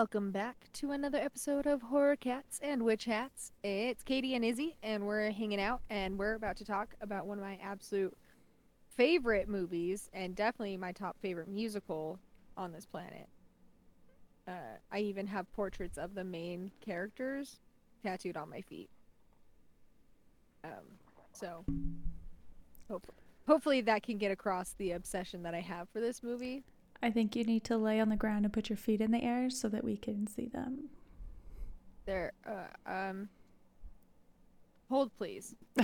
welcome back to another episode of Horror Cats and Witch Hats. It's Katie and Izzy, and we're hanging out, and we're about to talk about one of my absolute favorite movies, and definitely my top favorite musical on this planet. Uh, I even have portraits of the main characters tattooed on my feet. Um, so, hope, hopefully that can get across the obsession that I have for this movie. I think you need to lay on the ground and put your feet in the air so that we can see them. There, uh, um, hold please.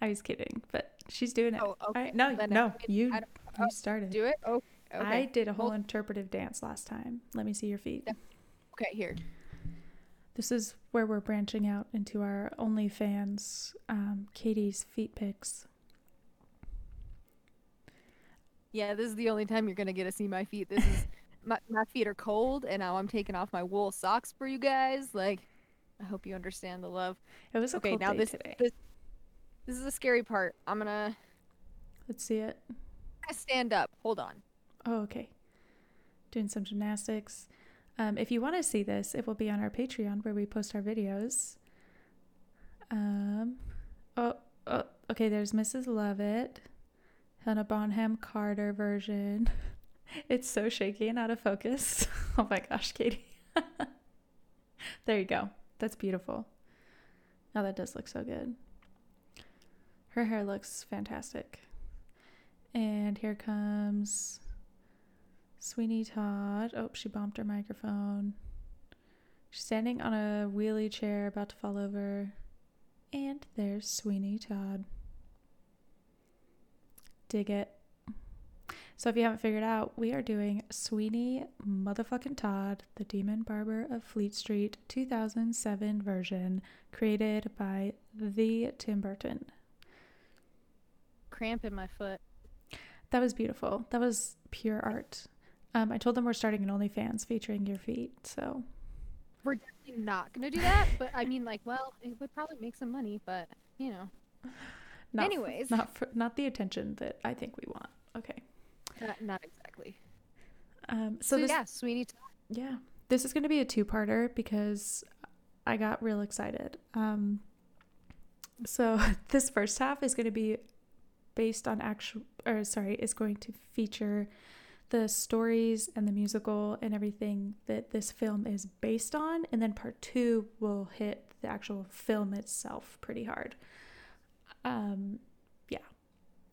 I was kidding, but she's doing it. Oh, okay. right. No, Then no, I- you I you oh, started. Do it? Oh, okay. I did a whole Hold- interpretive dance last time. Let me see your feet. Okay, here. This is where we're branching out into our OnlyFans, um, Katie's feet pics. Yeah, this is the only time you're gonna get to see my feet. This is my my feet are cold, and now I'm taking off my wool socks for you guys. Like, I hope you understand the love. It was a Okay, now day this today. this this is the scary part. I'm gonna, Let's see it. gonna stand up. Hold on. Oh, okay. Doing some gymnastics. Um, if you want to see this, it will be on our Patreon where we post our videos. Um, oh, oh, okay. There's Mrs. Lovett, Helena Bonham Carter version. It's so shaky and out of focus. oh my gosh, Katie. there you go. That's beautiful. Now that does look so good. Her hair looks fantastic. And here comes Sweeney Todd. Oh, she bumped her microphone. She's standing on a wheelie chair about to fall over. And there's Sweeney Todd. Dig it. So if you haven't figured out, we are doing Sweeney motherfucking Todd, the Demon Barber of Fleet Street 2007 version, created by the Tim Burton. Cramp in my foot. That was beautiful. That was pure art. Um, I told them we're starting an OnlyFans featuring your feet. So We're definitely not gonna do that. But I mean, like, well, it would probably make some money. But you know, not Anyways. not for, not the attention that I think we want. Okay. not, not exactly. Um, So, so, this, yeah, Sweeney. Todd. yeah, this is going to be a two-parter because I got real excited. Um, so this first half is going to be based on actual, or sorry, is going to feature the stories and the musical and everything that this film is based on, and then part two will hit the actual film itself pretty hard. Um, yeah.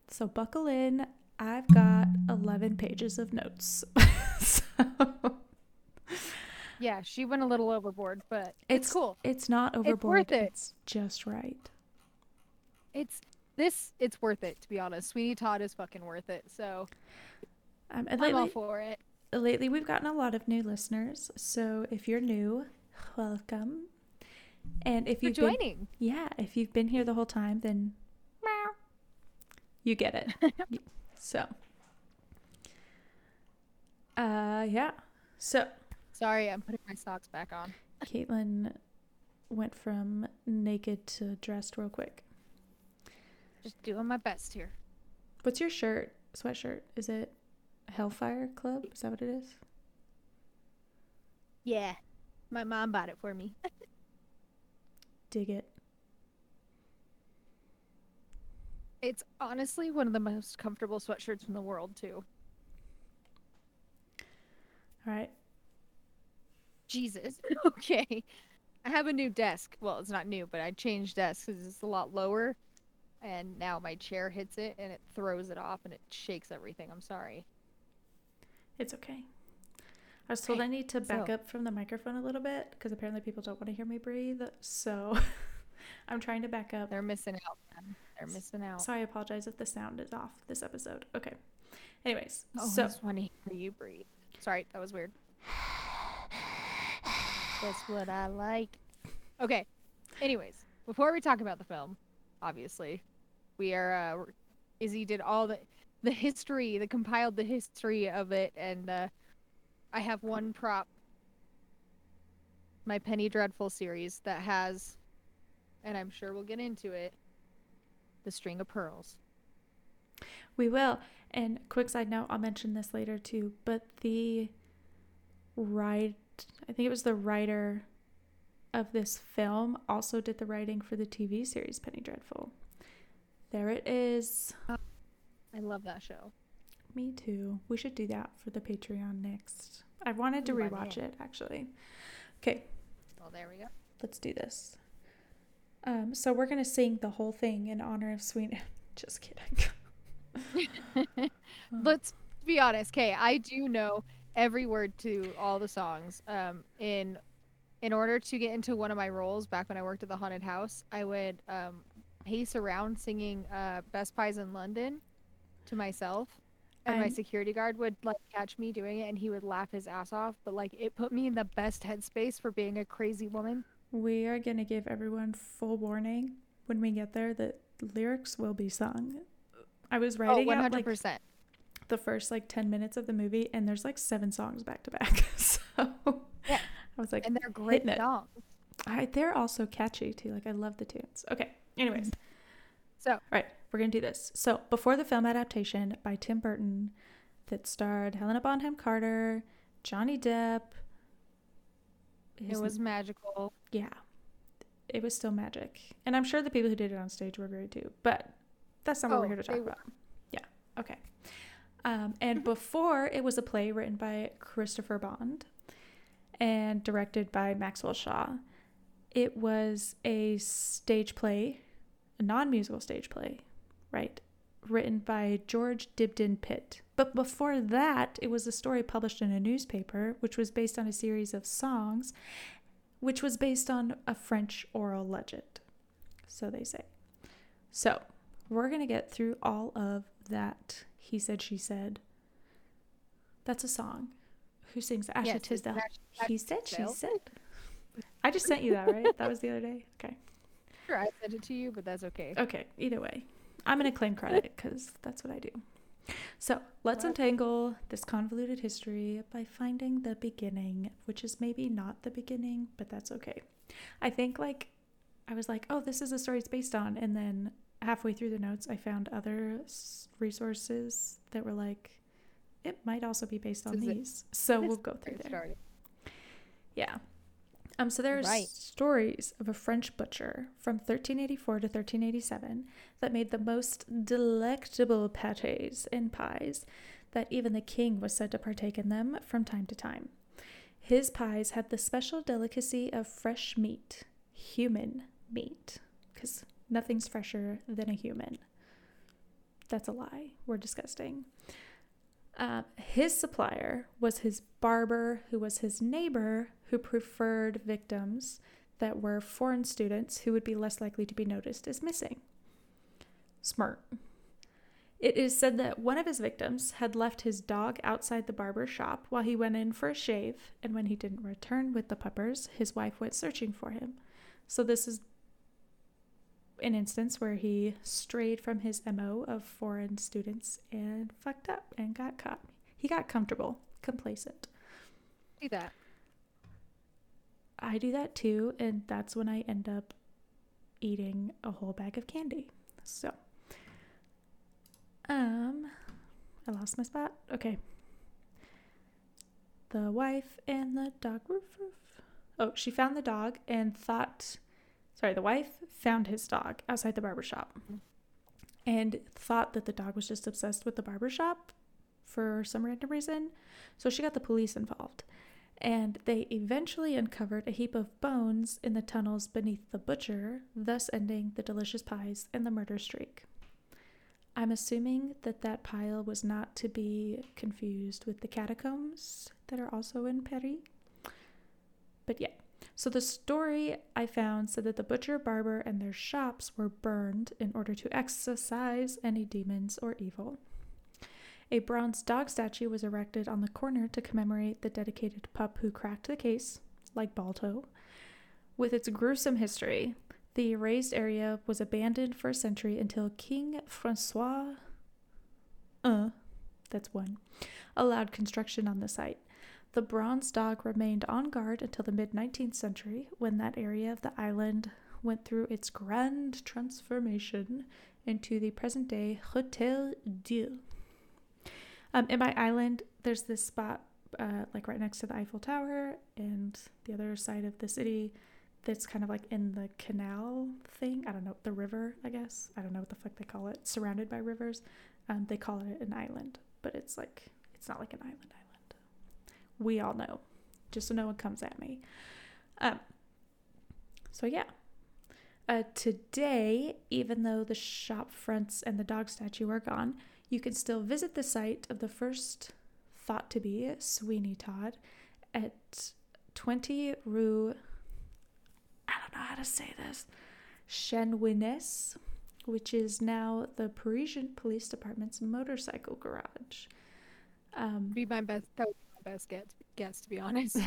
So buckle in. I've got 11 pages of notes. so Yeah, she went a little overboard, but It's- it's cool. it's not It's overboard. worth it. It's just right. It's this. It's worth it to be honest. Sweeney Todd is fucking worth it. So Um, and I'm all for it. lately, we've gotten a lot of new listeners. So if you're new, welcome. And if For you've been, joining. yeah, if you've been here the whole time, then you get it. So, uh, yeah. So Sorry, I'm putting my socks back on. Caitlin went from naked to dressed real quick. Just doing my best here. What's your shirt? Sweatshirt? Is it Hellfire Club? Is that what it is? Yeah, my mom bought it for me. Dig it. It's honestly one of the most comfortable sweatshirts in the world too. All right. Jesus. okay. I have a new desk. Well, it's not new, but I changed desks because it's a lot lower. And now my chair hits it and it throws it off and it shakes everything. I'm sorry. It's okay. I was told Okay, I need to back so- up from the microphone a little bit because apparently people don't want to hear me breathe. So I'm trying to back up. They're missing out, man. They're missing out. So I apologize if the sound is off this episode. Okay. Anyways, Oh, so I just want to hear you breathe. Sorry, that was weird. That's what I like. Okay. Anyways, before we talk about the film, obviously, we are. Uh, Izzy did all the the history, the compiled the history of it, and uh, I have one prop. My Penny Dreadful series that has, and I'm sure we'll get into it. The string of pearls. we will. And quick side note, I'll mention this later too, but the write. I think it was the writer of this film also did the writing for the TV series Penny Dreadful. There it is. I love that show. Me too. We should do that for the Patreon next. I wanted to rewatch it actually. Okay, Well, there we go. let's do this. Um, so we're gonna sing the whole thing in honor of Sweet. Just kidding. Um, Let's be honest, Kay. I do know every word to all the songs. Um, in in order to get into one of my roles back when I worked at the haunted house, I would um, pace around singing uh, "Best Pies in London" to myself, and my I'm- security guard would like catch me doing it, and he would laugh his ass off. But like, it put me in the best headspace for being a crazy woman. We are gonna give everyone full warning. When we get there that lyrics will be sung. I was Oh, writing one out hundred like the first like 10 minutes of the movie and there's like seven songs back to back. So Yeah. i was like And they're great songs. I, they're also catchy too. Like i love the tunes. Okay. Anyways. Mm-hmm. So- all right. We're gonna do this. So before the film adaptation by tim burton that starred helena bonham carter johnny depp It was magical. yeah. It was still magic. And i'm sure the people who did it on stage were great too. But that's not what Oh, we're here to talk about. Yeah. Okay. Um, and before it was a play written by christopher bond and directed by maxwell shaw. It was a stage play a non-musical stage play right written by george dibdin pitt but before that it was a story published in a newspaper which was based on a series of songs which was based on a French oral legend. So they say. So we're going to get through all of that. He said, she said. That's a song. Who sings? Ashley Yes, Tisdale. He said, she said. I just sent you that, right? that was the other day? Okay. Sure, I sent it to you, but that's okay. Okay. Either way, I'm going to claim credit because that's what I do. So let's untangle this convoluted history by finding the beginning, which is maybe not the beginning, but that's okay. I think like I was like, oh, this is the story it's based on, and then halfway through the notes, I found other resources that were like, it might also be based on This is it. these. So we'll go through there. started. Yeah. Um, so there's Right. stories of a French butcher from 1384 to 1387 that made the most delectable pâtés and pies that even the king was said to partake in them from time to time. His pies had the special delicacy of fresh meat, human meat, because nothing's fresher than a human. That's a lie. We're disgusting. Um, his supplier was his barber, who was his neighbor, who preferred victims that were foreign students who would be less likely to be noticed as missing. Smart. It is said that one of his victims had left his dog outside the barber shop while he went in for a shave, and when he didn't return with the puppers, his wife went searching for him. So, this is an instance where he strayed from his MO of foreign students and fucked up and got caught. He got comfortable, complacent. Do that. I do that too, and that's when I end up eating a whole bag of candy. So, um, I lost my spot. Okay. The wife and the dog. Roof, roof. Oh, she found the dog and thought. Sorry, the wife found his dog outside the barber shop and thought that the dog was just obsessed with the barber shop for some random reason. So she got the police involved and they eventually uncovered a heap of bones in the tunnels beneath the butcher, thus ending the delicious pies and the murder streak. I'm assuming that that pile was not to be confused with the catacombs that are also in Paris. But yeah, so the story I found said that the butcher, barber, and their shops were burned in order to exorcise any demons or evil. A bronze dog statue was erected on the corner to commemorate the dedicated pup who cracked the case, like Balto. With its gruesome history, the raised area was abandoned for a century until King Francois uh, that's one, allowed construction on the site. The bronze dog remained on guard until the mid 19th century when that area of the island went through its grand transformation into the present day Hotel Dieu. Um, in my island, there's this spot uh, like right next to the Eiffel Tower, and the other side of the city that's kind of like in the canal thing. I don't know, the river, I guess. I don't know what the fuck they call it. Surrounded by rivers. Um, they call it an island, but it's like, it's not like an island island. We all know, just so no one comes at me. Um, so yeah. Uh, today, even though the shop fronts and the dog statue are gone, you can still visit the site of the first thought to be Sweeney Todd at 20 Rue I don't know how to say this. Chenouines, which is now the Parisian Police Department's motorcycle garage. Um, Be my best. That would be my best guess. Guess to be honest.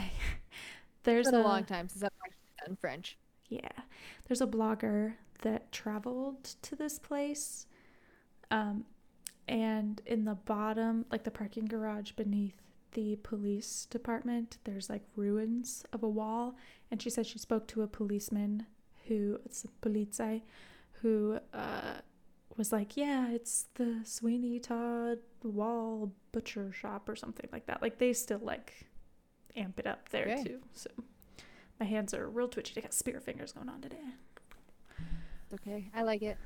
there's a a long time since I've actually done French. Yeah, there's a blogger that traveled to this place, um, and in the bottom, like the parking garage beneath the police department, there's like ruins of a wall. And she said she spoke to a policeman who, it's a polizei, who uh, was like, Yeah, it's the Sweeney Todd Wall Butcher Shop or something like that. Like they still like amp it up there Okay. too. So my hands are real twitchy. I got spirit fingers going on today. Okay. I like it.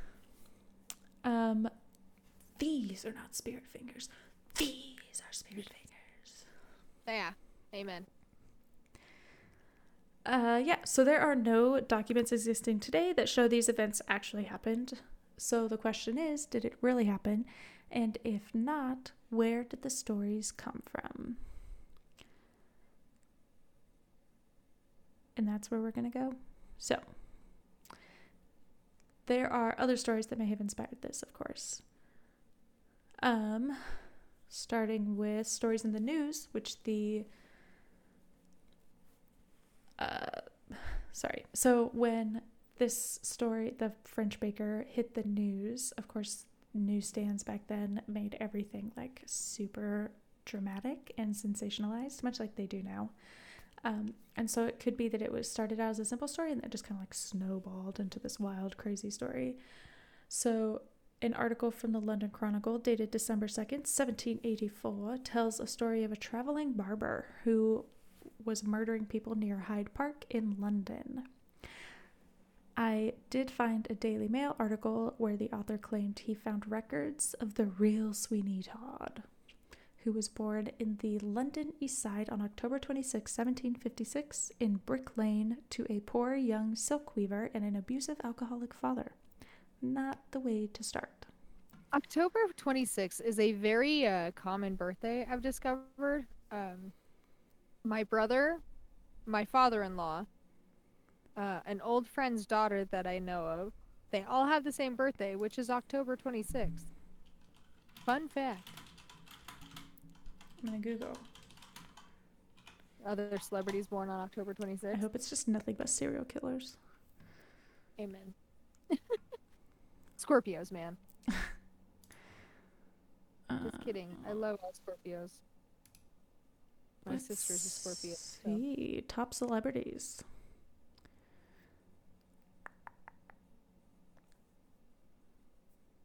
Um, these are not spirit fingers. These are spirit fingers. Yeah. Amen. Uh, yeah, so there are no documents existing today that show these events actually happened. So the question is, did it really happen? And if not, where did the stories come from? And that's where we're going to go. So, there are other stories that may have inspired this, of course. Um, starting with stories in the news, which the uh, sorry. So when this story, the French baker, hit the news, of course, newsstands back then made everything like super dramatic and sensationalized, much like they do now. Um, and so it could be that it was started out as a simple story and it just kind of like snowballed into this wild, crazy story. So an article from the London Chronicle dated December 2nd, 1784, tells a story of a traveling barber who was murdering people near Hyde Park in London. I did find a Daily Mail article where the author claimed he found records of the real Sweeney Todd, who was born in the London East Side on October 26, 1756, in Brick Lane to a poor young silk weaver and an abusive alcoholic father. Not the way to start. October 26th is a very uh, common birthday I've discovered. Um, my brother, my father-in-law, uh, an old friend's daughter that I know of, they all have the same birthday, which is October 26th. Fun fact. I'm gonna Google. Other celebrities born on October 26th. I hope it's just nothing but serial killers. Amen. Scorpios, man. Just Uh, kidding. I love all Scorpios. My sister's a Scorpio. let's so- See top celebrities.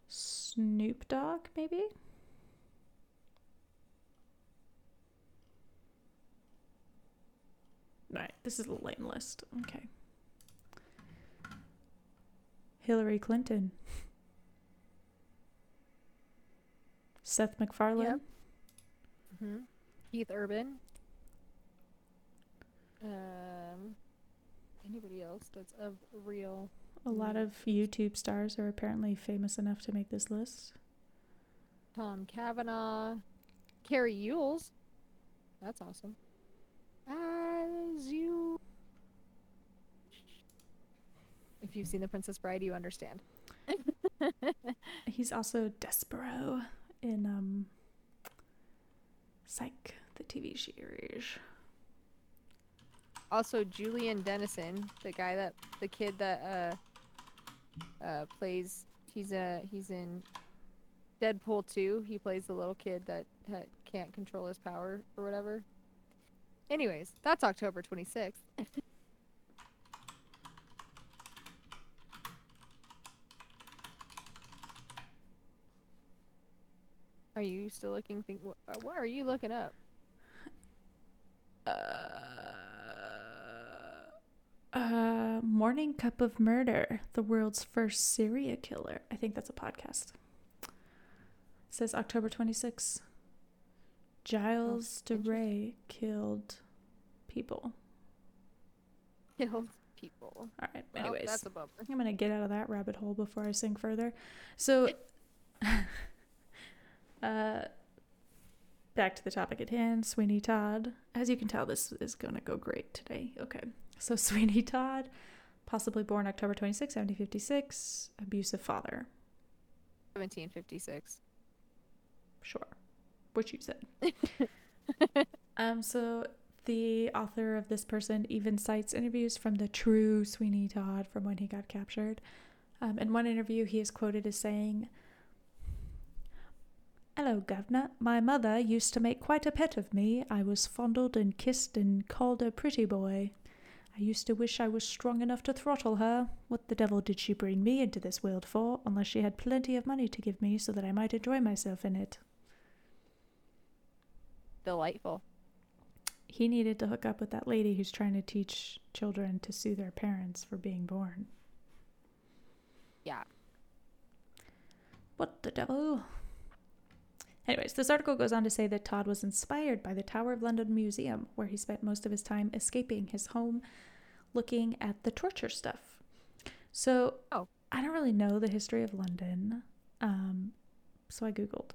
Snoop Dogg, maybe. Right, this is a lame list. Okay. Hillary Clinton. Seth MacFarlane. hmm Keith Urban. Um, anybody else that's of real? A lot of YouTube stars are apparently famous enough to make this list. Tom Cavanagh, Cary Elwes. That's awesome. As you, if you've seen The Princess Bride, you understand. He's also Despereaux in um Psych, the TV series. Also, Julian Dennison, the guy that the kid that uh uh plays. He's a he's in Deadpool 2. He plays the little kid that, that can't control his power or whatever. Anyways, that's October 26th. you still looking? Think what uh, are you looking up? Uh, uh, Morning Cup of Murder, the world's first serial killer. I think that's a podcast. It says October 26. Giles oh, de Rais killed people. Killed people. All right. Anyways, well, that's a bummer. I'm gonna get out of that rabbit hole before I sink further. So. uh, back to the topic at hand. Sweeney Todd. As you can tell, this is gonna go great today. Okay. So Sweeney Todd, possibly born October 26, 1756, abusive father. 1756. Sure. What you said. um, so the author of this person even cites interviews from the true Sweeney Todd from when he got captured. Um, in one interview, he is quoted as saying, Hello, Governor. My mother used to make quite a pet of me. I was fondled and kissed and called a pretty boy. I used to wish I was strong enough to throttle her. What the devil did she bring me into this world for, unless she had plenty of money to give me so that I might enjoy myself in it? Delightful. He needed to hook up with that lady who's trying to teach children to sue their parents for being born. Yeah. What the devil? Anyways, this article goes on to say that Todd was inspired by the Tower of London Museum, where he spent most of his time escaping his home looking at the torture stuff. So, Oh. I don't really know the history of London, um, so I Googled.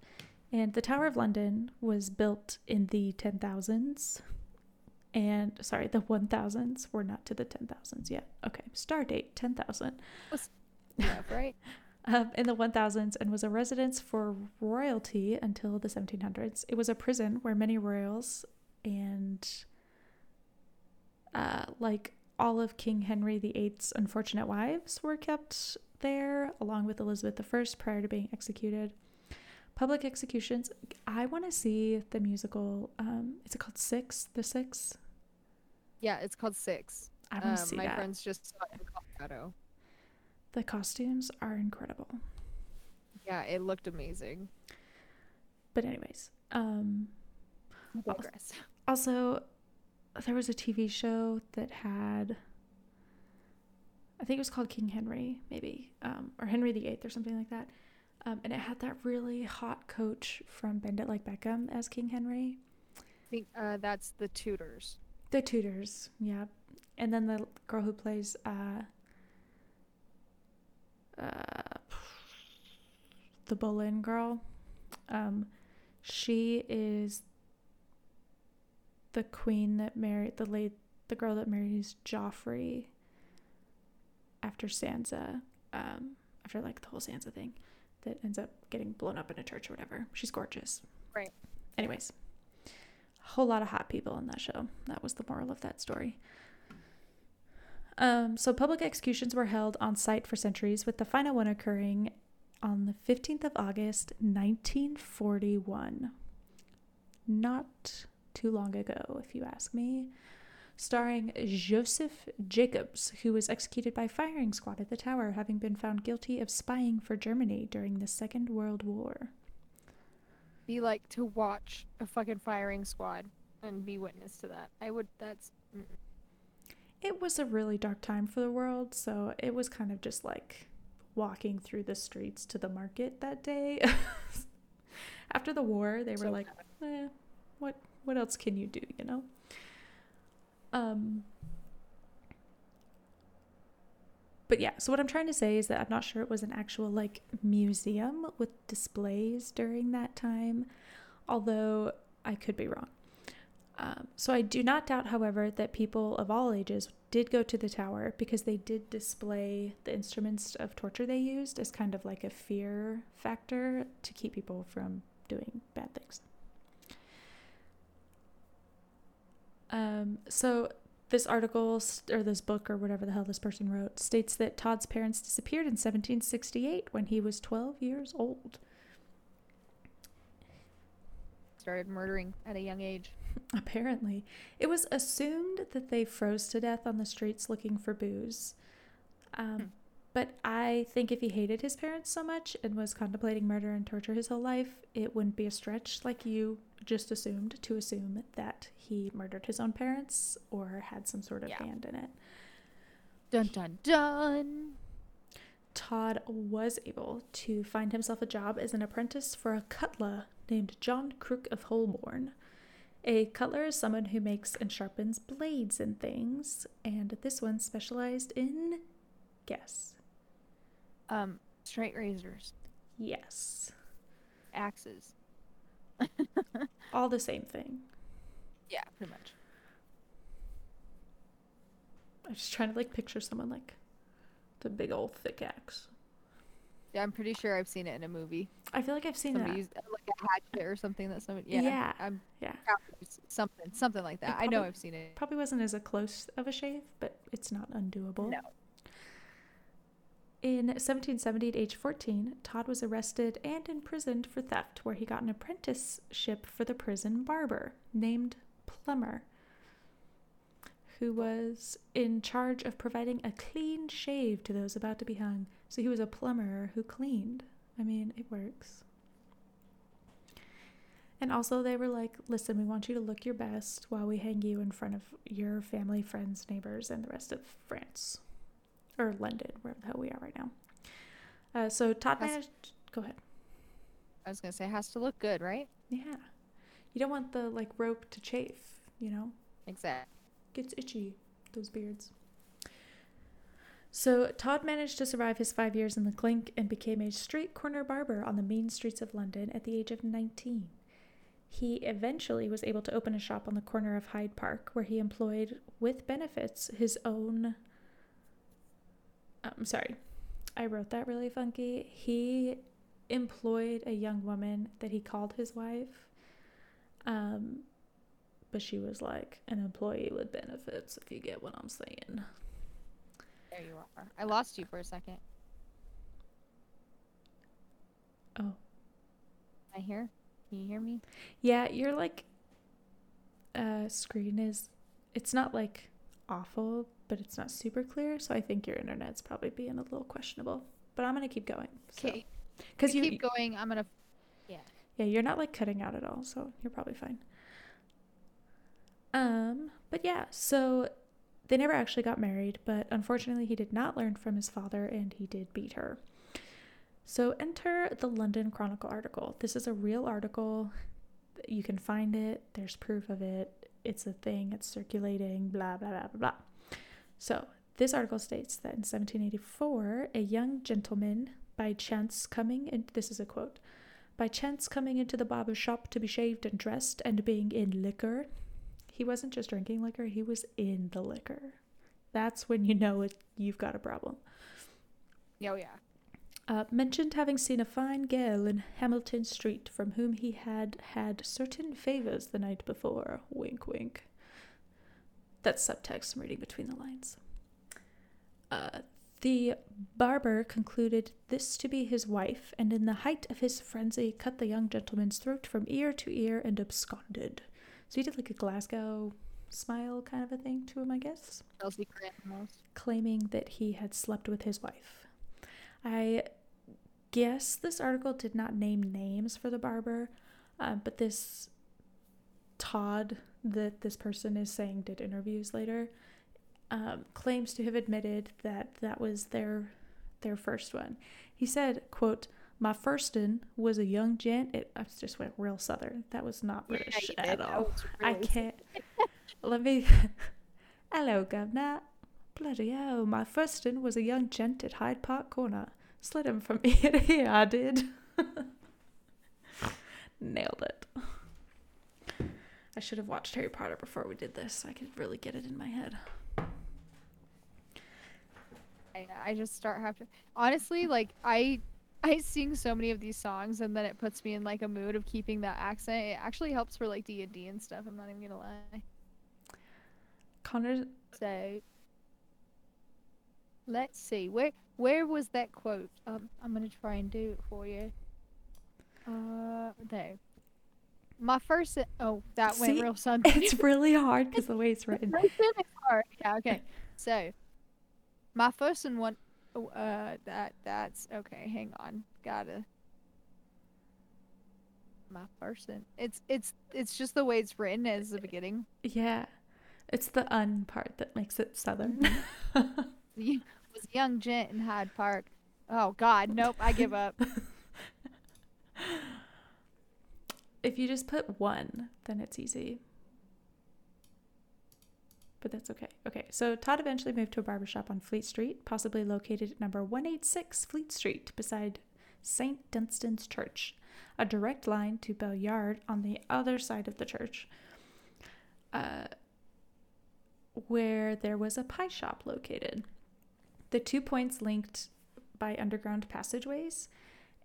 And the Tower of London was built in the 10,000s. And, sorry, the 1000s. We're not to the 10,000s yet. Okay, star date 10,000 Yeah, right? um, in the 1000s and was a residence for royalty until the 1700s. It was a prison where many royals and, uh, like all of King Henry VIII's unfortunate wives, were kept there, along with Elizabeth I prior to being executed. Public executions. I want to see the musical. Um, is it called Six? The Six. Yeah, it's called Six. I want Um, to see my that. friends just saw it in Colorado. The costumes are incredible. Yeah, it looked amazing. But anyways, um, digress. Also, there was a TV show that had, I think it was called King Henry, maybe, um, or Henry VIII or something like that. Um, and it had that really hot coach from Bend It Like Beckham as King Henry. I think uh, that's the Tudors. The Tudors, yeah. And then the girl who plays uh, uh, the Boleyn girl, um, she is the queen that married the late the girl that marries Joffrey after Sansa, um, after like the whole Sansa thing, that ends up getting blown up in a church or whatever. She's gorgeous. Right. Anyways, a whole lot of hot people in that show. That was the moral of that story. Um, so public executions were held on site for centuries, with the final one occurring on the 15th of August, 1941. Not too long ago, if you ask me. Starring Josef Jakobs, who was executed by firing squad at the tower, having been found guilty of spying for Germany during the Second World War. Be like to watch a fucking firing squad and be witness to that. I would. That's. mm. It was a really dark time for the world, so it was kind of just like walking through the streets to the market that day. After the war, they were So like, eh, "What? What else can you do?" You know. Um. But yeah, so what I'm trying to say is that I'm not sure it was an actual like museum with displays during that time, although I could be wrong. Um, so I do not doubt, however, that people of all ages did go to the tower because they did display the instruments of torture they used as kind of like a fear factor to keep people from doing bad things. Um, so this article or this book or whatever the hell this person wrote states that Todd's parents disappeared in 1768 when he was 12 years old. Started murdering at a young age. Apparently, it was assumed that they froze to death on the streets looking for booze. Um, Hmm. But I think if he hated his parents so much and was contemplating murder and torture his whole life, it wouldn't be a stretch like you just assumed to assume that he murdered his own parents or had some sort of Yeah. hand in it. Dun dun dun. Todd was able to find himself a job as an apprentice for a cutler named John Crook of Holborn. A cutler is someone who makes and sharpens blades and things, and this one specialized in guess. Um, straight razors, Yes. axes. All the same thing. Yeah, pretty much. I'm just trying to like picture someone like the big old thick axe. Yeah, I'm pretty sure I've seen it in a movie. I feel like I've seen Somebody that. used like a hatchet or something that somebody. Yeah, Yeah, I'm yeah. something, something like that. I know I've seen it. Probably wasn't as a close of a shave, but it's not undoable. No. In 1770, at age 14, Todd was arrested and imprisoned for theft, where he got an apprenticeship for the prison barber named Plummer, who was in charge of providing a clean shave to those about to be hung. So he was a plumber who cleaned. I mean, it works. And also, they were like, listen, we want you to look your best while we hang you in front of your family, friends, neighbors, and the rest of France. Or London, wherever the hell we are right now. Uh, so Todd That's- managed. Go ahead. I was gonna say it has to look good, right? Yeah. You don't want the like rope to chafe, you know? Exactly. Gets itchy, those beards. So Todd managed to survive his five years in the clink and became a street corner barber on the main streets of London at the age of 19. He eventually was able to open a shop on the corner of Hyde Park where he employed, with benefits, his own. I'm sorry, I wrote that really funky. He employed a young woman that he called his wife. Um, but she was like an employee with benefits, if you get what I'm saying. There you are. I lost you for a second. Oh. I hear. Can you hear me? Yeah, your like uh screen is it's not like awful, but it's not super clear, so I think your internet's probably being a little questionable. But I'm gonna keep going. So Okay. because you keep going. I'm gonna. Yeah. yeah, you're not like cutting out at all, so you're probably fine. Um, but yeah, so they never actually got married, but unfortunately he did not learn from his father and he did beat her. So enter the London Chronicle article. This is a real article. You can find it. There's proof of it. It's a thing. It's circulating. Blah blah blah blah blah. So this article states that in 1784, a young gentleman, by chance coming in, this is a quote, by chance coming into the barber's shop to be shaved and dressed and being in liquor, he wasn't just drinking liquor, he was in the liquor. That's when you know it, you've got a problem. Oh yeah. Uh, mentioned having seen a fine girl in Hamilton Street from whom he had had certain favors the night before. Wink, wink. That's subtext. I'm reading between the lines. Uh, the barber concluded this to be his wife, and in the height of his frenzy, cut the young gentleman's throat from ear to ear and absconded. So he did like a Glasgow smile kind of a thing to him, I guess Chelsea grin claiming that he had slept with his wife. I guess this article did not name names for the barber, uh, but this Todd that this person is saying did interviews later um, claims to have admitted that that was their their first one. He said, "quote My first one was a young gent." It I just went real southern. That was not Yeah, British you at. All. I can't. Let me. Hello, governor. Bloody hell, my first one was a young gent at Hyde Park Corner. Slid him from ear to ear, I did. Nailed it. I should have watched Harry Potter before we did this. so I could really get it in my head. I, I just start having. to honestly like I I sing so many of these songs and then it puts me in like a mood of keeping that accent. It actually helps for like D and D and stuff. I'm not even gonna lie. Connor, So let's see where where was that quote? Um, I'm gonna try and do it for you. Uh, there. My first oh that went real southern. it's really hard because the way it's written. One hard. Yeah, okay. So, my first and one, uh, that that's okay. Hang on, gotta. My person. it's it's it's just the way it's written as the beginning. Yeah. It's the un part that makes it southern. the was a young gent in Hyde Park. Oh God, nope, I give up. if you just put one, then it's easy. But that's okay. Okay, so Todd eventually moved to a barbershop on Fleet Street, possibly located at number 186 Fleet Street, beside St. Dunstan's Church, a direct line to Bell Yard on the other side of the church, uh, where there was a pie shop located. The two points linked by underground passageways,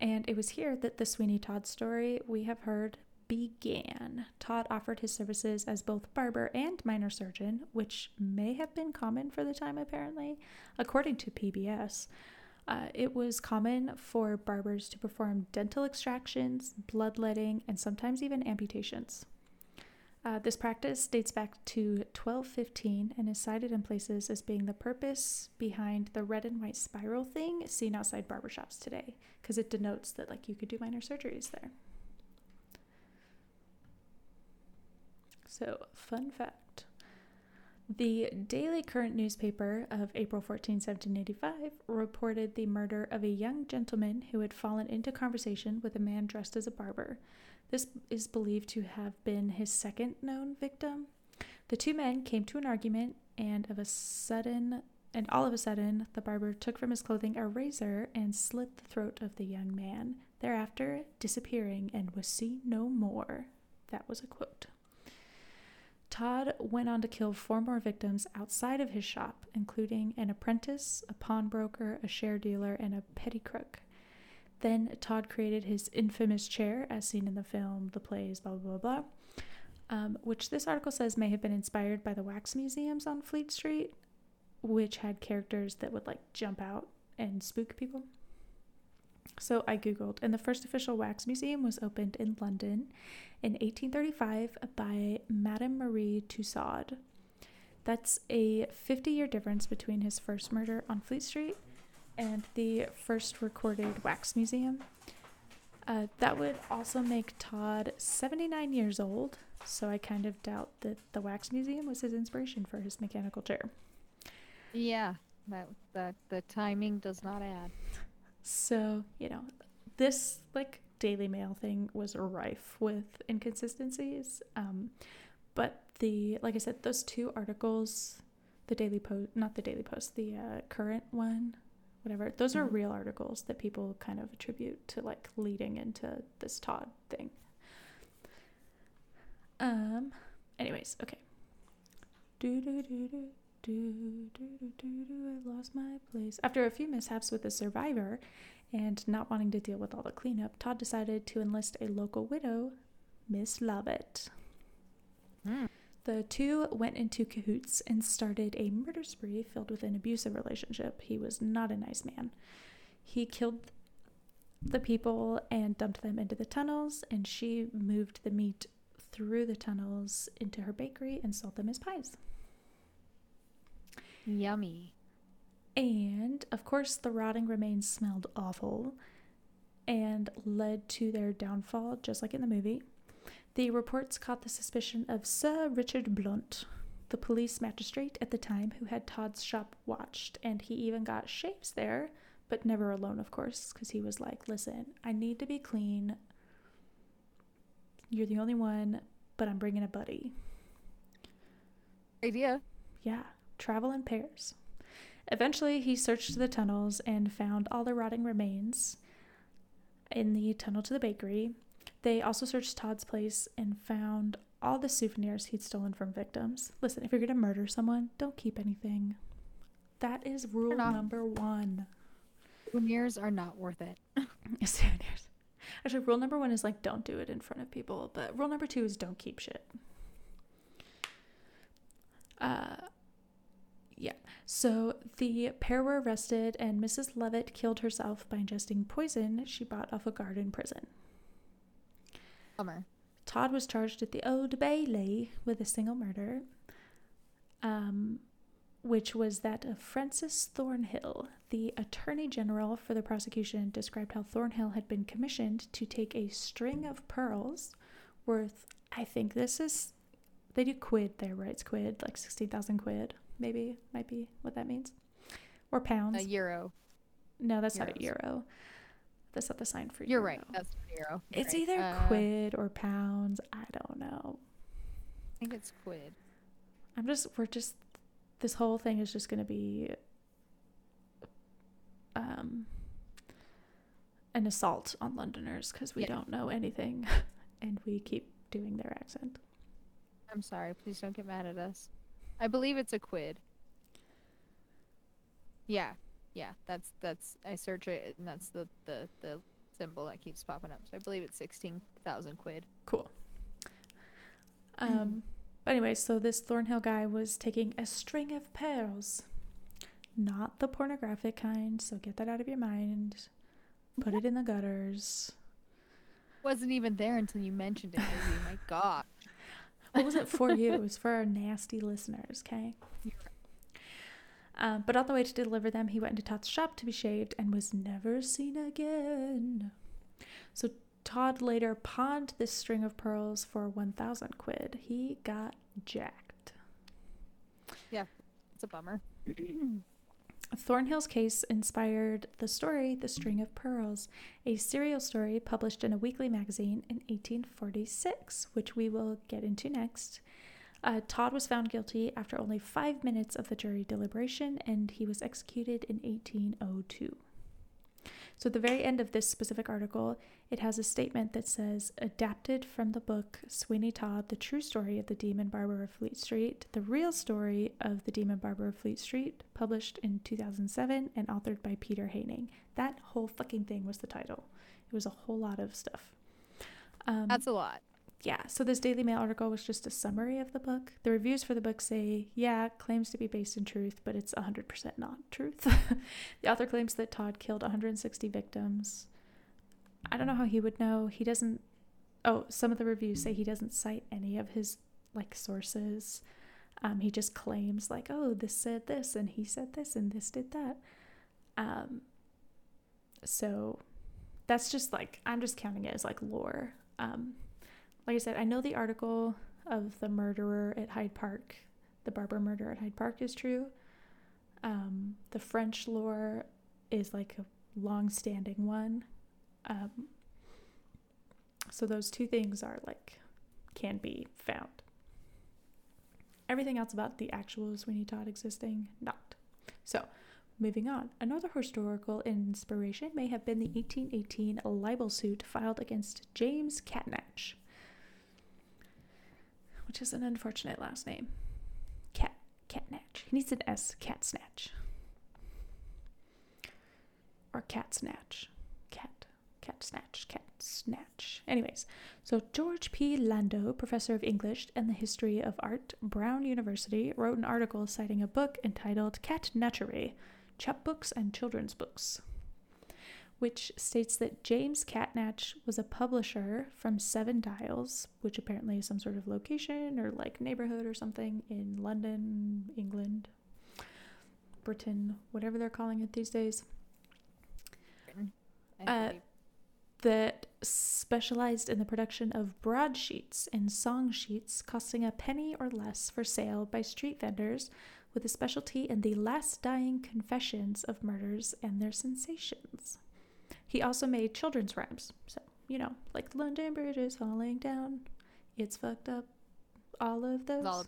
and it was here that the Sweeney Todd story we have heard began. Todd offered his services as both barber and minor surgeon, which may have been common for the time apparently, according to PBS. Uh, it was common for barbers to perform dental extractions, bloodletting, and sometimes even amputations. Uh, this practice dates back to 1215 and is cited in places as being the purpose behind the red and white spiral thing seen outside barbershops today, because it denotes that like you could do minor surgeries there. So, fun fact. The Daily Courant newspaper of April 14, 1785, reported the murder of a young gentleman who had fallen into conversation with a man dressed as a barber. This is believed to have been his second known victim. The two men came to an argument, and of a sudden, and all of a sudden, the barber took from his clothing a razor and slit the throat of the young man, thereafter disappearing and was seen no more. That was a quote. Todd went on to kill four more victims outside of his shop, including an apprentice, a pawnbroker, a share dealer, and a petty crook. Then Todd created his infamous chair, as seen in the film, the plays, blah, blah, blah, blah, um, which this article says may have been inspired by the wax museums on Fleet Street, which had characters that would like jump out and spook people. So I Googled, and the first official wax museum was opened in London in 1835 by Madame Marie Tussaud. That's a 50 year difference between his first murder on Fleet Street and the first recorded wax museum. Uh, that would also make Todd 79 years old, so I kind of doubt that the wax museum was his inspiration for his mechanical chair. Yeah, that that the timing does not add. So, you know, this like Daily Mail thing was rife with inconsistencies. Um, but the like I said, those two articles, the Daily Post, not the Daily Post, the uh, current one, whatever. Those are Mhm. real articles that people kind of attribute to like leading into this Todd thing. Um. Anyways, okay. Do do do do do do do do do. I lost my place. After a few mishaps with the survivor, and not wanting to deal with all the cleanup, Todd decided to enlist a local widow, Miss Lovett. Hmm. The two went into cahoots and started a murder spree filled with an abusive relationship. He was not a nice man. He killed the people and dumped them into the tunnels, and she moved the meat through the tunnels into her bakery and sold them as pies. Yummy. And of course, the rotting remains smelled awful and led to their downfall, just like in the movie. The reports caught the suspicion of Sir Richard Blunt, the police magistrate at the time who had Todd's shop watched, and he even got shaves there, but never alone, of course, because he was like, listen, I need to be clean. You're the only one, but I'm bringing a buddy. Idea. Yeah, travel in pairs. Eventually, he searched the tunnels and found all the rotting remains in the tunnel to the bakery. They also searched Todd's place and found all the souvenirs he'd stolen from victims. Listen, if you're going to murder someone, don't keep anything. That is rule not. number one. Souvenirs are not worth it. Souvenirs. Actually, rule number one is like don't do it in front of people, but rule number two is don't keep shit. Uh, yeah. So the pair were arrested, and Mrs. Lovett killed herself by ingesting poison she bought off a guard in prison. Bummer. Todd was charged at the Old Bailey with a single murder, um, which was that of Francis Thornhill. The attorney general for the prosecution described how Thornhill had been commissioned to take a string of pearls worth, I think this is, they do quid there, right? It's quid, like 16,000 quid, maybe, might be what that means. or pounds. A euro. no, that's not a euro. That's not the sign for euro. You're euro. right. That's a euro. You're It's right. either Uh, quid or pounds. I don't know. I think it's quid. I'm just we're just this whole thing is just going to be um an assault on Londoners cuz we Yeah. don't know anything and we keep doing their accent. I'm sorry. Please don't get mad at us. I believe it's a quid. Yeah, yeah. That's that's. I search it, and that's the the the symbol that keeps popping up. So I believe it's sixteen thousand quid. Cool. Um but anyway, so this Thornhill guy was taking a string of pearls. Not the pornographic kind, so get that out of your mind. Put it in the gutters. Wasn't even there until you mentioned it. My God. What wasn't for you? It was for our nasty listeners, okay? Um, but on the way to deliver them, he went into Todd's shop to be shaved and was never seen again. So Todd later pawned this string of pearls for 1,000 quid. He got jacked. Yeah, it's a bummer. Thornhill's case inspired the story The String of Pearls, a serial story published in a weekly magazine in 1846, which we will get into next. Uh, Todd was found guilty after only five minutes of the jury deliberation, and he was executed in 1802. So, at the very end of this specific article, it has a statement that says, adapted from the book Sweeney Todd, The True Story of the Demon Barber of Fleet Street, the real story of the Demon Barber of Fleet Street, published in 2007 and authored by Peter Haining. That whole fucking thing was the title. It was a whole lot of stuff. Um, That's a lot. Yeah, so this Daily Mail article was just a summary of the book. The reviews for the book say, yeah, claims to be based in truth, but it's 100% not truth. the author claims that Todd killed 160 victims. I don't know how he would know. He doesn't. Oh, some of the reviews say he doesn't cite any of his like sources. Um, he just claims like, oh, this said this and he said this and this did that. Um, so that's just like I'm just counting it as like lore. Um, like I said, I know the article of the murderer at Hyde Park, the barber murder at Hyde Park is true. Um, the French lore is like a long-standing one. Um, so those two things are like can be found. Everything else about the actual Sweeney Todd existing, not. So, moving on. Another historical inspiration may have been the 1818 libel suit filed against James Catnach, which is an unfortunate last name. Cat Catnach. He needs an S. Cat snatch. Or cat snatch. Cat. Cat snatch. Cat snatch. Anyways, so George P. Landow, professor of English and the history of art, Brown University, wrote an article citing a book entitled Catnachery Chapbooks and Children's Books, which states that James Catnach was a publisher from Seven Dials, which apparently is some sort of location or like neighborhood or something in London, England, Britain, whatever they're calling it these days. Uh, that specialized in the production of broadsheets and song sheets costing a penny or less for sale by street vendors with a specialty in the last dying confessions of murders and their sensations. He also made children's rhymes. So, you know, like the London Bridge is falling down. It's fucked up. All of those. All-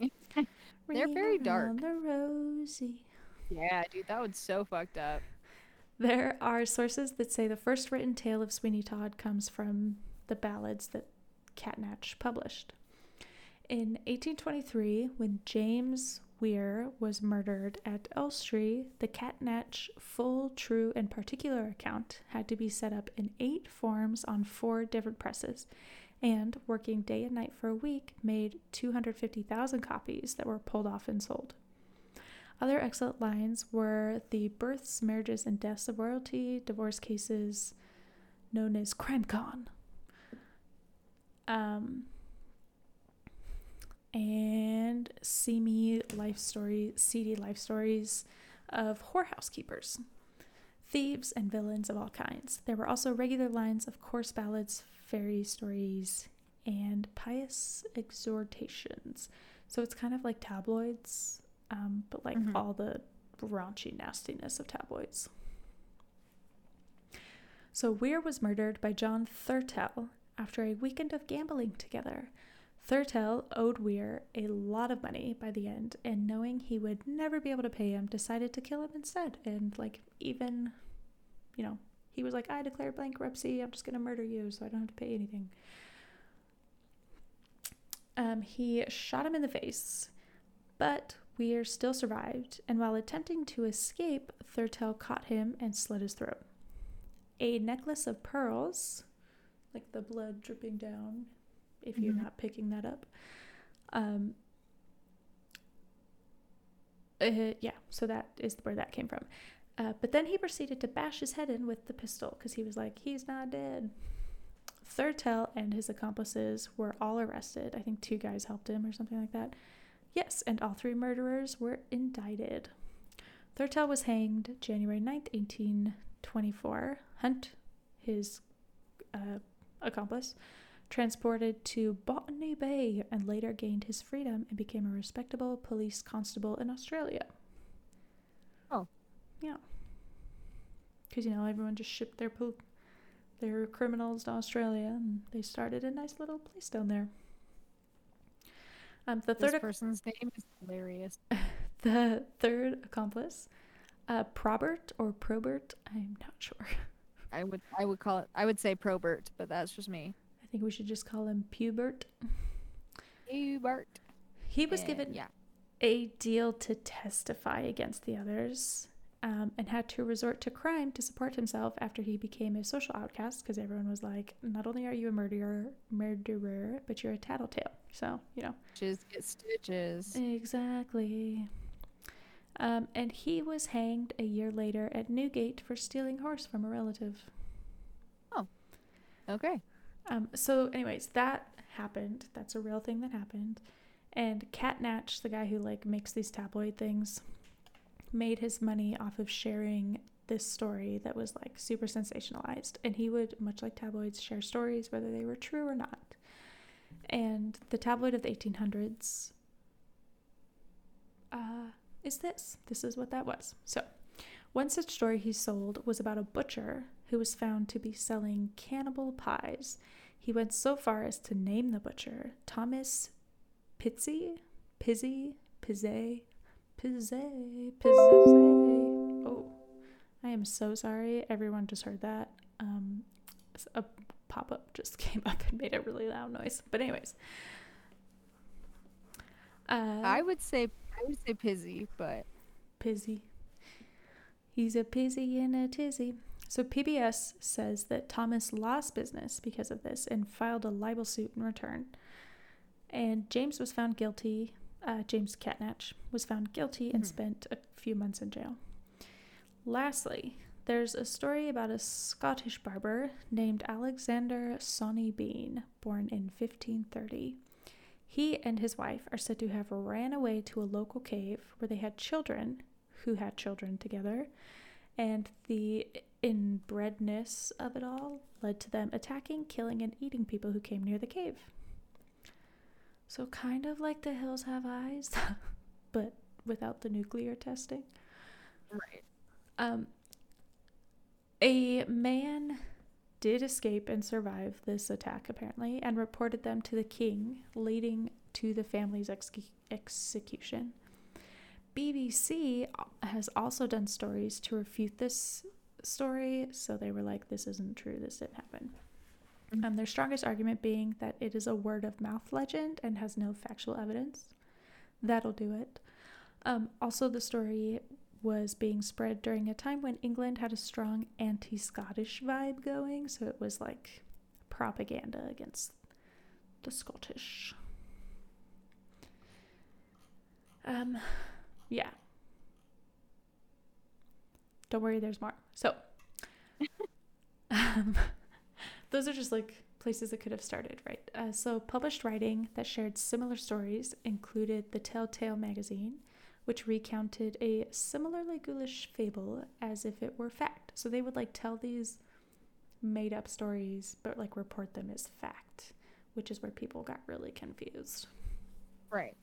They're very dark. The rosy. Yeah, dude, that was so fucked up. There are sources that say the first written tale of Sweeney Todd comes from the ballads that Catnach published. In 1823, when James Weare was murdered at Elstree, the Catnach full, true, and particular account had to be set up in eight forms on four different presses, and working day and night for a week made 250,000 copies that were pulled off and sold. Other excellent lines were the births, marriages, and deaths of royalty, divorce cases known as Crim Con. Um, and seamy life story, seedy life stories of whorehouse keepers, thieves, and villains of all kinds. There were also regular lines of coarse ballads, fairy stories, and pious exhortations. So it's kind of like tabloids, um, but like Mhm. all the raunchy nastiness of tabloids. So Weare was murdered by John Thurtell after a weekend of gambling together. Thurtell owed Weare a lot of money by the end, and knowing he would never be able to pay him, decided to kill him instead. And, like, even, you know, he was like, I declare bankruptcy, I'm just to murder you so I don't have to pay anything. Um, he shot him in the face, but Weare still survived, and while attempting to escape, Thurtell caught him and slit his throat. A necklace of pearls, like the blood dripping down, if you're Mhm. not picking that up. Um, uh, yeah, so that is where that came from. Uh, but then he proceeded to bash his head in with the pistol because he was like, he's not dead. Thurtell and his accomplices were all arrested. I think two guys helped him or something like that. Yes, and all three murderers were indicted. Thurtell was hanged January 9th, 1824. Hunt, his uh, accomplice, transported to Botany Bay and later gained his freedom and became a respectable police constable in Australia. Oh. Yeah. Because, you know, everyone just shipped their, pol- their criminals to Australia and they started a nice little place down there. Um, the This third person's name is hilarious. the third accomplice, uh, Probert or Probert, I'm not sure. I would I would call it I would say Probert, but that's just me. I think we should just call him Pubert. Pubert. He was And given yeah. a deal to testify against the others um, and had to resort to crime to support himself after he became a social outcast because everyone was like, not only are you a murderer, murderer, but you're a tattletale. So, you know. Stitches get stitches. Exactly. Um, and he was hanged a year later at Newgate for stealing horse from a relative. Oh, okay. Um, so, anyways, that happened. That's a real thing that happened. And Catnach, the guy who like makes these tabloid things, made his money off of sharing this story that was like super sensationalized. And he would, much like tabloids, share stories whether they were true or not. And the tabloid of the 1800s uh, is this. This is what that was. So, one such story he sold was about a butcher who was found to be selling cannibal pies. He went so far as to name the butcher Thomas Pizzi, Pizzy, Pizzay, Pizzay, Pizzay. Oh, I am so sorry. Everyone just heard that. Um, a pop up just came up and made a really loud noise. But anyways, uh, I would say I would say Pizzy, but Pizzy. He's a pizzy in a tizzy. So PBS says that Thomas lost business because of this and filed a libel suit in return. And James was found guilty. Uh, James Catnach was found guilty and Mhm. spent a few months in jail. Lastly, there's a story about a Scottish barber named Alexander Sawney Bean, born in 1530. He and his wife are said to have ran away to a local cave where they had children who had children together, and the inbredness of it all led to them attacking, killing, and eating people who came near the cave. So, kind of like the hills have eyes, but without the nuclear testing. right. Um, a man did escape and survive this attack, apparently, and reported them to the king, leading to the family's ex- execution. BBC has also done stories to refute this story, so they were like, this isn't true, this didn't happen. Mhm. Um, their strongest argument being that it is a word of mouth legend and has no factual evidence. That'll do it. Um, also, the story was being spread during a time when England had a strong anti Scottish vibe going, so it was like propaganda against the Scottish. Um, yeah. Don't worry, there's more. So, um, those are just like places that could have started, right? Uh, so, published writing that shared similar stories included the Telltale magazine, which recounted a similarly ghoulish fable as if it were fact. So, they would like tell these made up stories, but like report them as fact, which is where people got really confused. Right.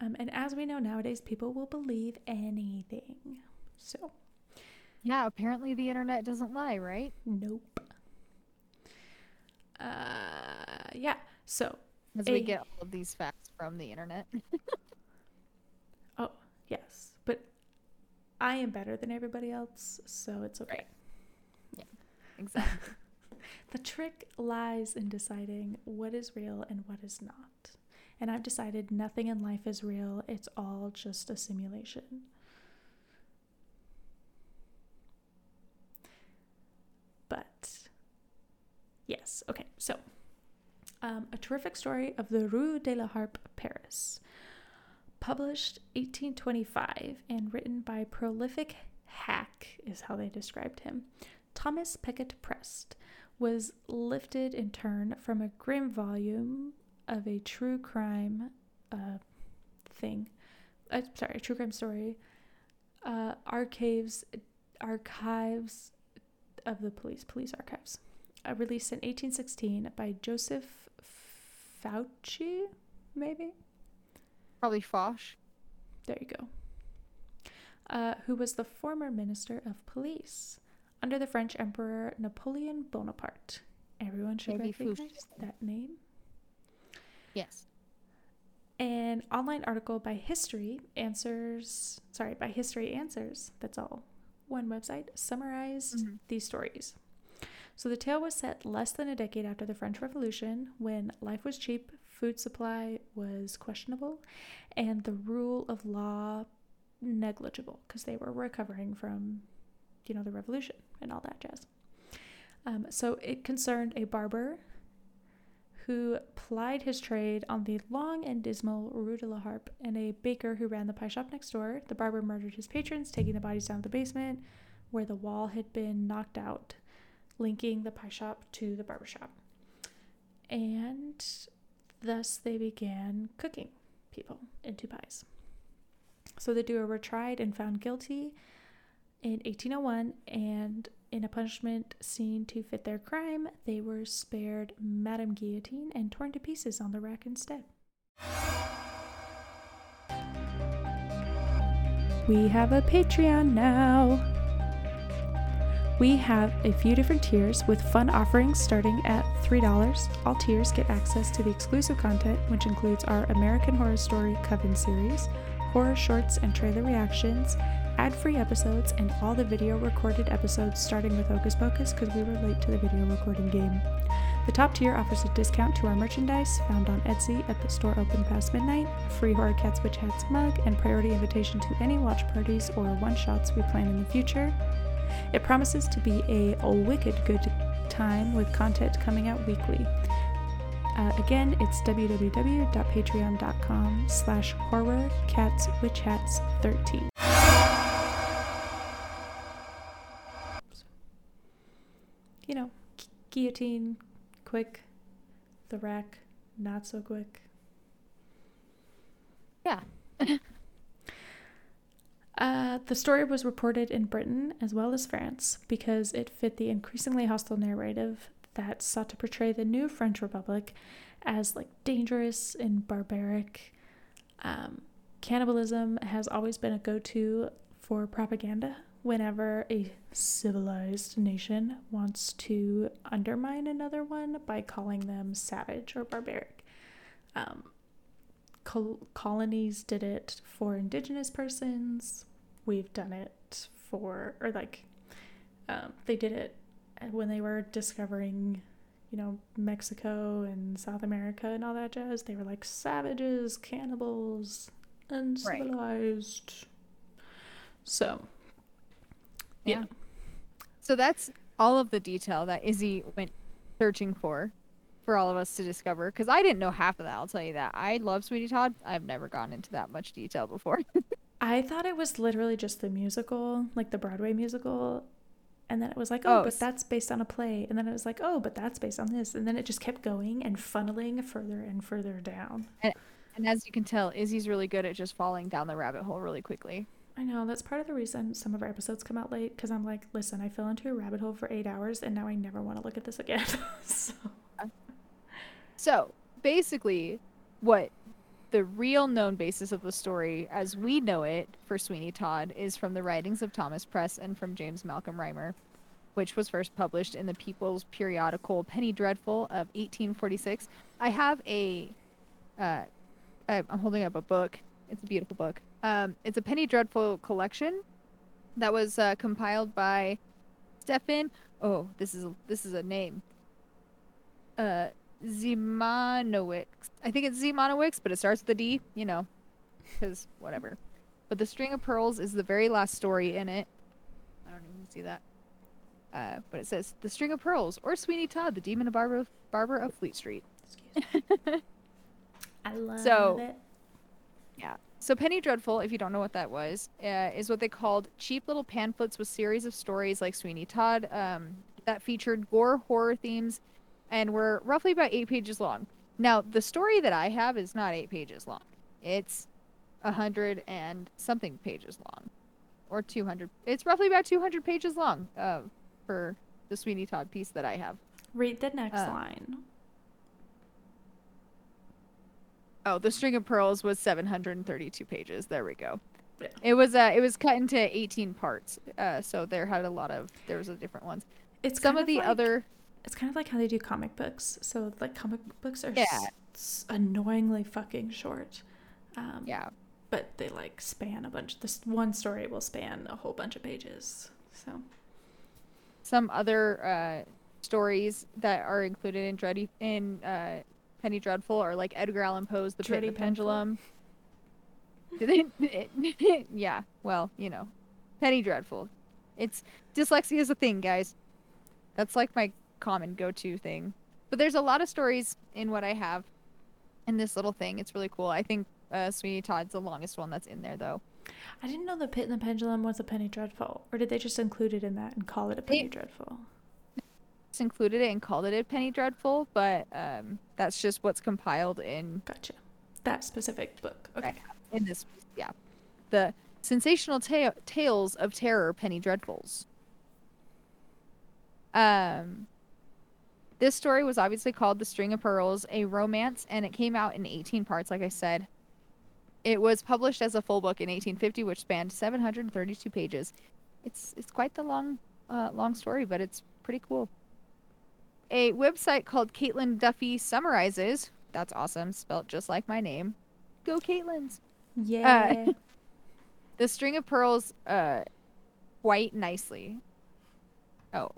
Um, and as we know nowadays, people will believe anything. So, Yeah, apparently the internet doesn't lie, right? nope. Uh, yeah. So, As we get all of these facts from the internet. Oh yes, but I am better than everybody else, so it's okay. Right. Exactly. The trick lies in deciding what is real and what is not. And I've decided nothing in life is real, it's all just a simulation. But, yes, okay, so um, a terrific story of the Rue de la Harpe, Paris. Published 1825 and written by prolific hack, is how they described him. Thomas Peckett Prest was lifted in turn from a grim volume of a true crime uh, thing. Uh, sorry, true crime story. Uh, archives, archives of the police, police archives. Released in 1816 by Joseph Fauci, maybe? Probably Foch. There you go. Uh, who was the former minister of police under the French Emperor Napoleon Bonaparte. Everyone should Maybe recognize that name. Yes. An online article by History Answers, sorry, by History Answers, that's all. One website summarized Mhm. these stories. So the tale was set less than a decade after the French Revolution when life was cheap, food supply was questionable, and the rule of law negligible because they were recovering from, you know, the revolution and all that jazz. Um, so it concerned a barber who plied his trade on the long and dismal Rue de la Harpe and a baker who ran the pie shop next door. The barber murdered his patrons, taking the bodies down to the basement where the wall had been knocked out, linking the pie shop to the barber shop. And thus they began cooking people into pies. So the duo were tried and found guilty in 1801, and in a punishment seen to fit their crime, they were spared Madame Guillotine and torn to pieces on the rack instead. We have a Patreon now. We have a few different tiers with fun offerings starting at $3. All tiers get access to the exclusive content, which includes our American Horror Story Coven series, horror shorts and trailer reactions, ad free episodes, and all the video recorded episodes starting with Hocus Pocus because we were late to the video recording game. The top tier offers a discount to our merchandise found on Etsy at the store open past midnight, a free Horror Cats Witch Hats mug, and priority invitation to any watch parties or one shots we plan in the future. It promises to be a, wicked good time with content coming out weekly. Uh, again, it's www.patreon.com slash horror cats witch hats 13. You know, gu- guillotine, quick, the rack, not so quick. Yeah. Uh, the story was reported in Britain as well as France because it fit the increasingly hostile narrative that sought to portray the new French Republic as like dangerous and barbaric. Um, cannibalism has always been a go to for propaganda whenever a civilized nation wants to undermine another one by calling them savage or barbaric. Um, col- colonies did it for indigenous persons. We've done it for, or like, um, they did it when they were discovering, you know, Mexico and South America and all that jazz. They were like savages, cannibals, uncivilized. Right. So, yeah. So that's all of the detail that Izzy went searching for, for all of us to discover. Because I didn't know half of that. I'll tell you that. I love Sweetie Todd. I've never gone into that much detail before. I thought it was literally just the musical, like the Broadway musical. And then it was like, Oh, oh, but that's based on a play. And then it was like, oh, but that's based on this. And then it just kept going and funneling further and further down. and as you can tell, Izzy's really good at just falling down the rabbit hole really quickly. I know that's part of the reason some of our episodes come out late because I'm like, listen, I fell into a rabbit hole for eight hours and now I never want to look at this again. so, So basically, what the real known basis of the story, as we know it for Sweeney Todd, is from the writings of Thomas Prest and from James Malcolm Rymer, which was first published in the People's Periodical Penny Dreadful of 1846. I have a, uh, I'm holding up a book. It's a beautiful book. Um, it's a Penny Dreadful collection that was uh, compiled by Stefan. Oh, this is this is a name. Uh, Zimanowicz. I think it's Zimanowicz, but it starts with a D. You know, because whatever. But the String of Pearls is the very last story in it. I don't even see that. Uh, but it says the String of Pearls or Sweeney Todd, the Demon of Barber, Barber of Fleet Street. Excuse me. I love So- it. Yeah. So Penny Dreadful, if you don't know what that was, uh, is what they called cheap little pamphlets with series of stories like Sweeney Todd um, that featured gore, horror themes, and we're roughly about eight pages long. Now, the story that I have is not eight pages long. It's a hundred and something pages long, or two hundred. It's roughly about two hundred pages long uh, for the Sweeney Todd piece that I have. Read the next uh, line. Oh, the String of Pearls was 732 pages. There we go. Yeah. It was uh it was cut into 18 parts. Uh so there had a lot of there was a different ones. It's Some kind of the like- other It's kind of like how they do comic books. So like comic books are Yeah. s- annoyingly fucking short. Um, yeah. But they like span a bunch. This one story will span a whole bunch of pages. So Some other uh stories that are included in Dready in uh Penny Dreadful are like Edgar Allan Poe's The Pit and the Pendulum. Did they- yeah, well, you know. Penny Dreadful. It's dyslexia is a thing, guys. That's like my common go-to thing. But there's a lot of stories in what I have in this little thing. It's really cool. I think uh, Sweeney Todd's the longest one that's in there, though. I didn't know the Pit and the Pendulum was a Penny Dreadful, or did they just include it in that and call it a Penny Dreadful? Just included it and called it a Penny Dreadful, but um, that's just what's compiled in Gotcha. That specific book. Okay. in this. Yeah, the sensational ta- tales of terror, Penny Dreadfuls. Um, this story was obviously called The String of Pearls, a romance, and it came out in 18 parts, like I said. It was published as a full book in 1850, which spanned 732 pages. It's it's quite the long uh, long story, but it's pretty cool. A website called Caitlin Duffy summarizes. That's awesome, spelled just like my name. Go Caitlin's Yeah. the string of pearls uh quite nicely oh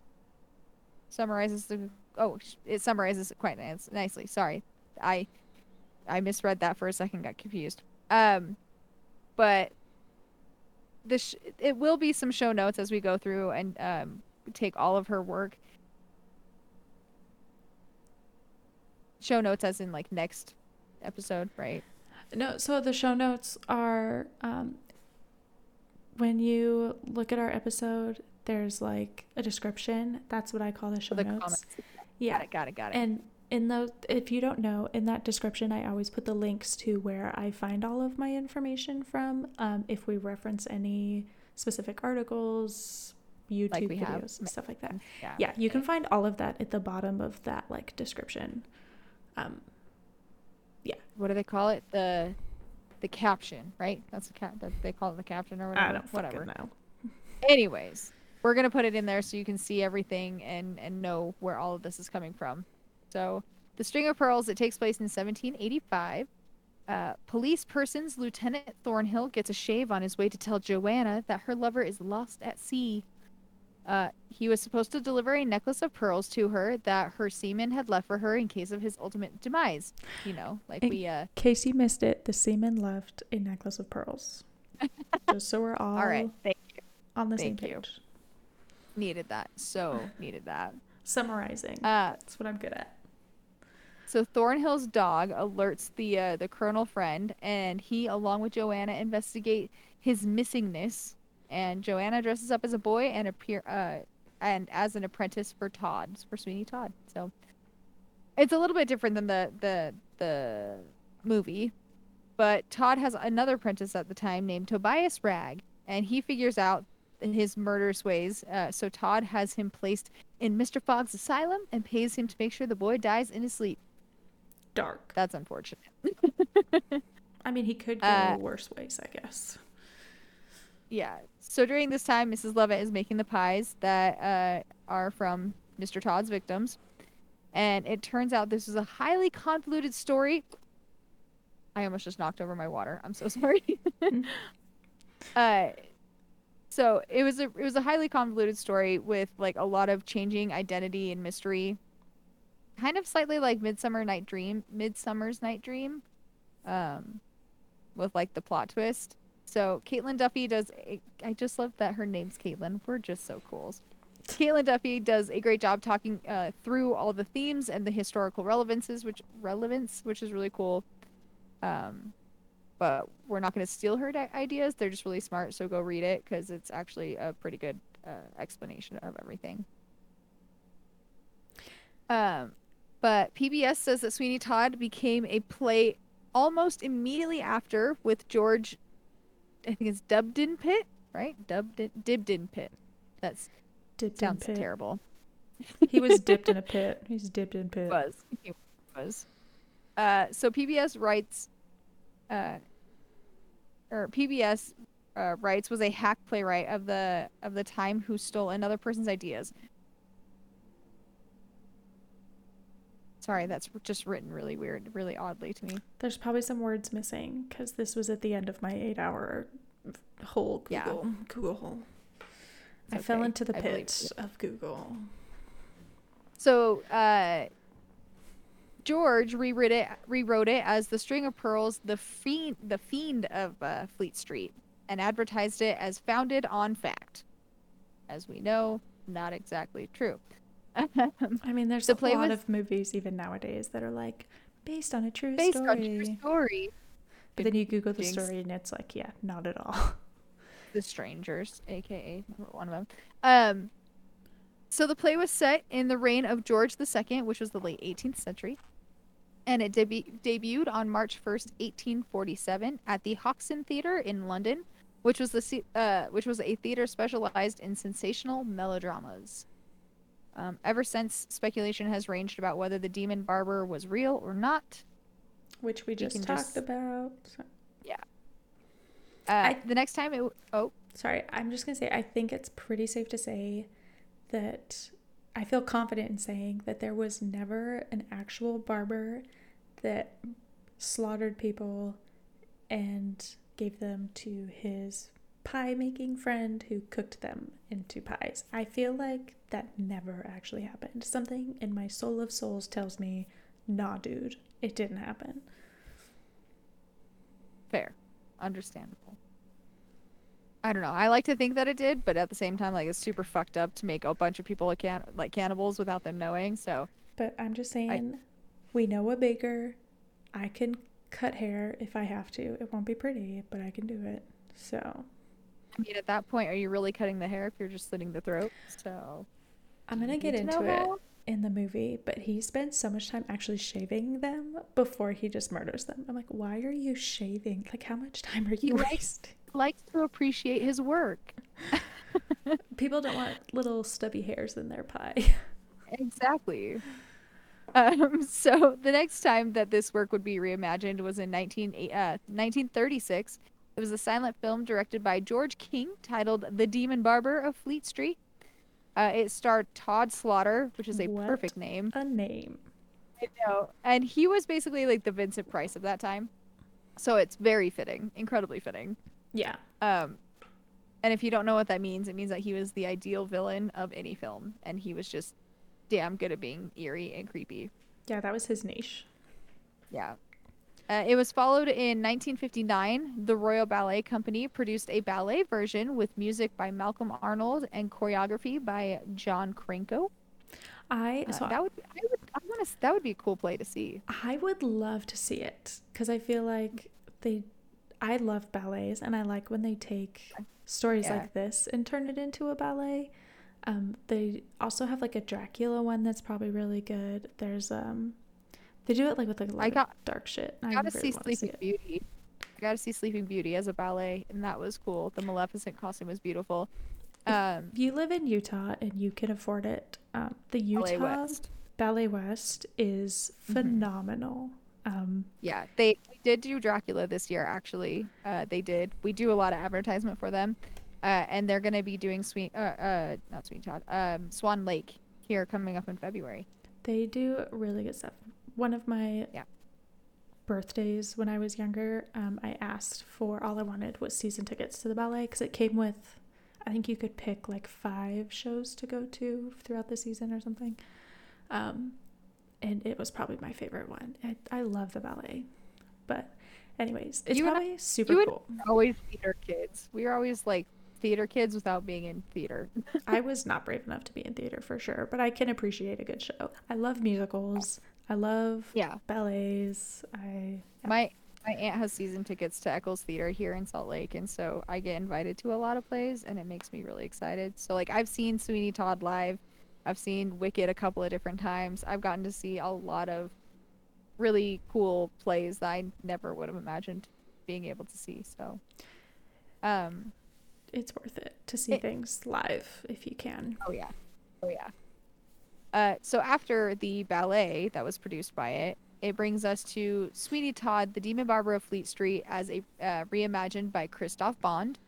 summarizes the oh it summarizes it quite nice, nicely sorry. I i misread that for a second got confused. Um but the sh- it will be some show notes as we go through and um take all of her work. Show notes as in like next episode right? No, so the show notes are um, when you look at our episode, there's like a description. That's what I call the show the notes. comments Yeah. got it got it got it And in those, if you don't know, in that description, I always put the links to where I find all of my information from. Um, if we reference any specific articles, YouTube have videos, stuff like that. yeah Yeah, you can find all of that at the bottom of that like description. Um, yeah. what do they call it? The the caption, right? That's the cap. That they call it the caption or whatever. I don't whatever. know. Anyways, we're gonna put it in there so you can see everything and and know where all of this is coming from. So, the String of Pearls. It takes place in 1785. Uh, police persons Lieutenant Thornhill gets a shave on his way to tell Joanna that her lover is lost at sea. Uh, he was supposed to deliver a necklace of pearls to her that her seaman had left for her in case of his ultimate demise. You know, like And- we uh In case you missed it, the seaman left a necklace of pearls. Just so we're all, All right, thank you. on the same Thank you. Needed that. So needed that. Summarizing. Uh, That's what I'm good at. so Thornhill's dog alerts the uh, the colonel friend, and he, along with Joanna, investigate his missingness. And Joanna dresses up as a boy and appear uh, and as an apprentice for Todd for Sweeney Todd. So it's a little bit different than the the the movie, but Todd has another apprentice at the time named Tobias Ragg, and he figures out his murderous ways. Uh, so Todd has him placed in Mr. Fogg's asylum and pays him to make sure the boy dies in his sleep. Dark. That's unfortunate. I mean, he could go Uh, worse ways, I guess. Yeah. So during this time, Mrs. Lovett is making the pies that uh, are from Mr. Todd's victims. And it turns out this is a highly convoluted story. I almost just knocked over my water. I'm so sorry. Uh, so it was a it was a highly convoluted story with like a lot of changing identity and mystery. Kind of slightly like Midsummer Night Dream, Midsummer's Night Dream, um, with like the plot twist. So Caitlin Duffy does. A, I just love that her name's Caitlin. We're just so cool. Caitlin Duffy does a great job talking uh, through all the themes and the historical relevances, which relevance, which is really cool. Um, but we're not going to steal her ideas. They're just really smart. So go read it because it's actually a pretty good uh, explanation of everything. Um, but PBS says that Sweeney Todd became a play almost immediately after with George I think it's Dubden Pit, right? Dubden Dibden Pit. That Dipped sounds in pit. terrible. He was dipped in a pit. He's dipped in pit. Was He was. Uh, so PBS writes, uh, or PBS uh, writes was a hack playwright of the of the time who stole another person's ideas. Sorry, that's just written really weird, really oddly to me. There's probably some words missing because this was at the end of my eight-hour whole Yeah. Google Google hole. I It's fell into the pit of Google. So uh, George rewrote it, rewrote it as the String of Pearls, the fiend, the fiend of uh, Fleet Street, and advertised it as founded on fact. As we know, not exactly true. I mean, there's The a lot was- of movies even nowadays that are like based on a true Based story. Based on true story. But then you Google the story and it's like, yeah, not at all. The Strangers, aka one of them. Um, so the play was set in the reign of George II, which was the late 18th century, and it debu- debuted on March 1st, 1847, at the Hoxton Theatre in London, which was the se- uh, which was a theater specialized in sensational melodramas. Um, ever since, speculation has ranged about whether the demon barber was real or not. Which we just talked just- about. So- Uh, I- the next time it w- oh Sorry, I'm just gonna say I think it's pretty safe to say that I feel confident in saying that there was never an actual barber that slaughtered people and gave them to his pie making friend who cooked them into pies. I feel like that never actually happened. Something in my soul of souls tells me, nah, dude, it didn't happen. Fair. Understandable. I don't know. I like to think that it did, but at the same time, like it's super fucked up to make a bunch of people like, can- like cannibals without them knowing. So But I'm just saying, we know a baker. I can cut hair if I have to. It won't be pretty, but I can do it. So I mean, at that point, are you really cutting the hair if you're just slitting the throat? So I'm gonna get to into it how? in the movie, but he spends so much time actually shaving them before he just murders them. I'm like, why are you shaving? Like, how much time are you wasting? Likes to appreciate his work. People don't want little stubby hairs in their pie. Exactly. Um, so the next time that this work would be reimagined was in 19, uh, 1936. It was a silent film directed by George King titled The Demon Barber of Fleet Street. Uh, it starred Todd Slaughter, which is a What? perfect name. A name. I know. And he was basically like the Vincent Price of that time. So it's very fitting, incredibly fitting. Yeah. Um, and if you don't know what that means, it means that he was the ideal villain of any film, and he was just damn good at being eerie and creepy. Yeah, that was his niche. Yeah. Uh, it was followed in 1959. The Royal Ballet Company produced a ballet version with music by Malcolm Arnold and choreography by John Cranko. I Uh, so that would I would I want to that would be a cool play to see. I would love to see it because I feel like they, I love ballets and I like when they take stories Yeah. like this and turn it into a ballet. Um, they also have like a Dracula one that's probably really good. There's um, they do it like with like a lot I got- of dark shit. I I gotta really see wanna see Sleeping. Beauty. I gotta see Sleeping Beauty as a ballet, and that was cool. The Maleficent costume was beautiful. Um, If you live in Utah and you can afford it, um, the Utah Ballet West. Ballet West is Mhm. phenomenal. Um, Yeah, they, they did do Dracula this year. Actually, uh, they did. We do a lot of advertisement for them, uh, and they're gonna be doing Sweet, uh, uh, not Sweet Todd, um, Swan Lake here coming up in February. they do really good stuff. One of my Yeah. birthdays when I was younger, um, I asked for all I wanted was season tickets to the ballet because it came with, I think you could pick like five shows to go to throughout the season or something. Um, and it was probably my favorite one. I, I love the ballet. But, anyways, it's You I- probably super you cool. We're always theater kids. We were always like theater kids without being in theater. I was not brave enough to be in theater for sure, but I can appreciate a good show. I love musicals. I love Yeah, ballets. I yeah. my my aunt has season tickets to Eccles Theater here in Salt Lake, and so I get invited to a lot of plays, and it makes me really excited. So like I've seen Sweeney Todd live, I've seen Wicked a couple of different times. I've gotten to see a lot of really cool plays that I never would have imagined being able to see. So, um, it's worth it to see It- things live if you can. Oh yeah, oh yeah. Uh, so after the ballet that was produced by it, it brings us to Sweetie Todd, the Demon Barber of Fleet Street, as a uh, reimagined by Christoph Bond,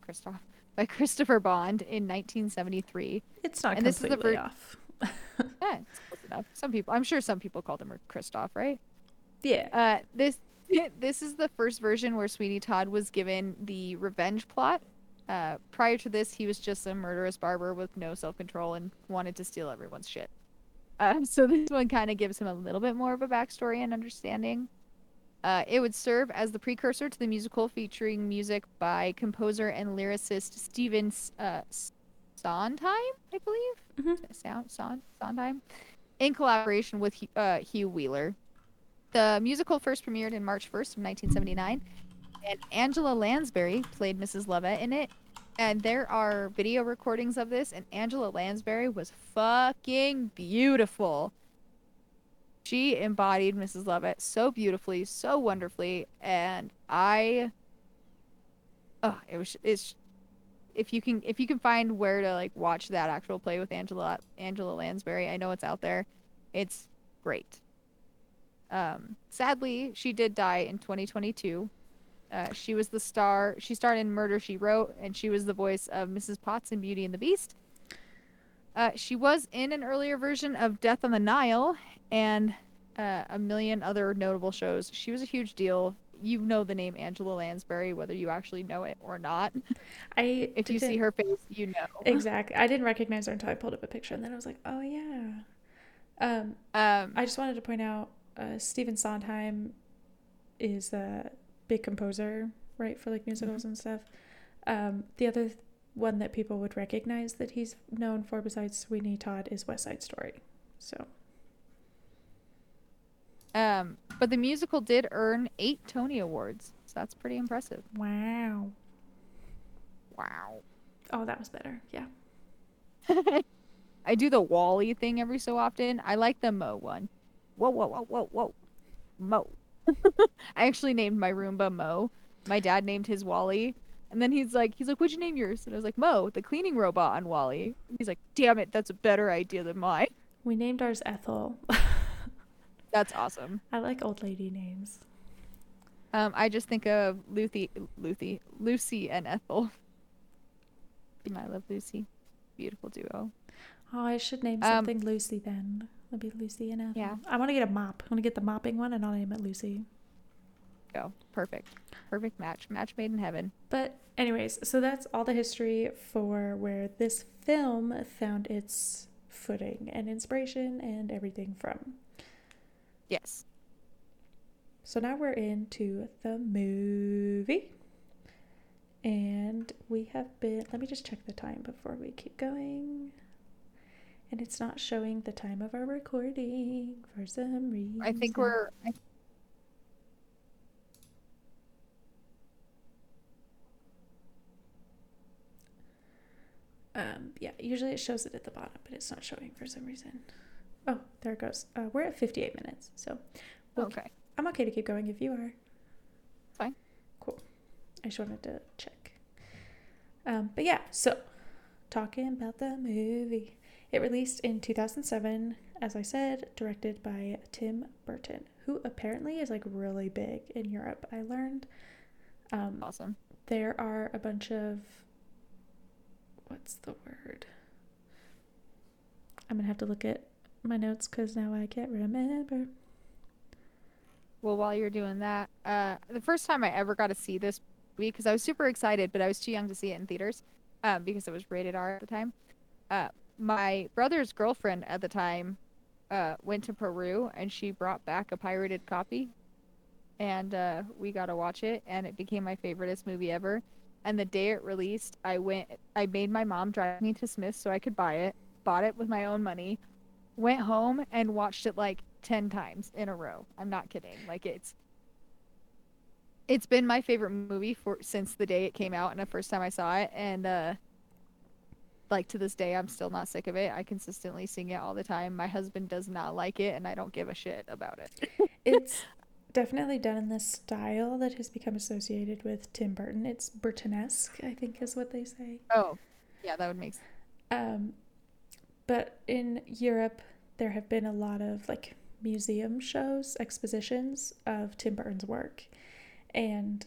Christoph by Christopher Bond in 1973. It's not And this is the ver- off. Yeah, it's close enough. Some people, I'm sure, some people called him Christoph, right? Yeah. Uh, this this is the first version where Sweeney Todd was given the revenge plot. Uh, prior to this, he was just a murderous barber with no self control and wanted to steal everyone's shit. Uh, so this one kind of gives him a little bit more of a backstory and understanding. Uh, it would serve as the precursor to the musical featuring music by composer and lyricist Stephen uh, Sondheim, I believe. Mhm. Sound, Son, Sondheim, in collaboration with uh, Hugh Wheeler. The musical first premiered in March 1st of 1979, and Angela Lansbury played Mrs. Lovett in it. And there are video recordings of this, and Angela Lansbury was fucking beautiful. She embodied Mrs. Lovett so beautifully, so wonderfully, and I. Oh, it was it's. If you can, if you can find where to like watch that actual play with Angela Angela Lansbury, I know it's out there. It's great. Um, sadly, she did die in 2022. Uh, she was the star. She starred in Murder She Wrote, and she was the voice of Mrs. Potts in Beauty and the Beast. Uh, she was in an earlier version of Death on the Nile and uh, a million other notable shows. She was a huge deal. You know the name Angela Lansbury, whether you actually know it or not. I If you see her face, you know. exactly, I didn't recognize her until I pulled up a picture, and then I was like, oh yeah. Um, Um, I just wanted to point out, uh, Stephen Sondheim is a big composer, right, for like musicals and stuff. Um, the other th- one that people would recognize that he's known for besides Sweeney Todd is West Side Story. So um, but the musical did earn eight Tony Awards, so that's pretty impressive. wow. Wow. Oh, that was better. Yeah. I do the WALL-E thing every so often. I like the Mo one. Whoa, whoa, whoa, whoa, whoa. Mo. I actually named my Roomba Mo. My dad named his Wally. And then he's like, he's like, what'd you name yours? And I was like, Mo, the cleaning robot on WALL-E. He's like, damn it, that's a better idea than mine. We named ours Ethel. That's awesome. I like old lady names. Um, I just think of Lucy, Lucy, Lucy and Ethel. I love Lucy. Beautiful duo. Oh, I should name Um, something Lucy then. It'll be Lucy and Ethel. Yeah. I want to get a mop. I want to get the mopping one and I'll name it Lucy. Go. Perfect. Perfect match. Match made in heaven. But, anyways, so that's all the history for where this film found its footing and inspiration and everything from. Yes. So now we're into the movie. And we have been, let me just check the time before we keep going. And it's not showing the time of our recording for some reason. I think we're. I Um, yeah, usually it shows it at the bottom, but it's not showing for some reason. Oh, there it goes. Uh, we're at 58 minutes, so we'll Okay. I'm okay to keep going if you are. Fine. Cool. I just wanted to check. Um, but yeah, so talking about the movie. It released in 2007, as I said, directed by Tim Burton, who apparently is like really big in Europe. I learned. Um, Awesome. there are a bunch of what's the word? I'm gonna have to look at my notes because now I can't remember. Well, while you're doing that, uh, the first time I ever got to see this movie, because I was super excited, but I was too young to see it in theaters, um, because it was rated R at the time. Uh, my brother's girlfriend at the time, uh, went to Peru and she brought back a pirated copy, and uh, we got to watch it, and it became my favoriteest movie ever. And the day it released, I went, I made my mom drive me to Smith's so I could buy it, bought it with my own money, went home and watched it like 10 times in a row. I'm not kidding. Like it's it's been my favorite movie for since the day it came out and the first time I saw it and uh like to this day I'm still not sick of it. I consistently sing it all the time. My husband does not like it and I don't give a shit about it. It's definitely done in this style that has become associated with Tim Burton. It's Burtonesque, I think, is what they say. Oh. Yeah, that would make sense. Um, but in Europe, there have been a lot of like museum shows, expositions of Tim Burton's work. And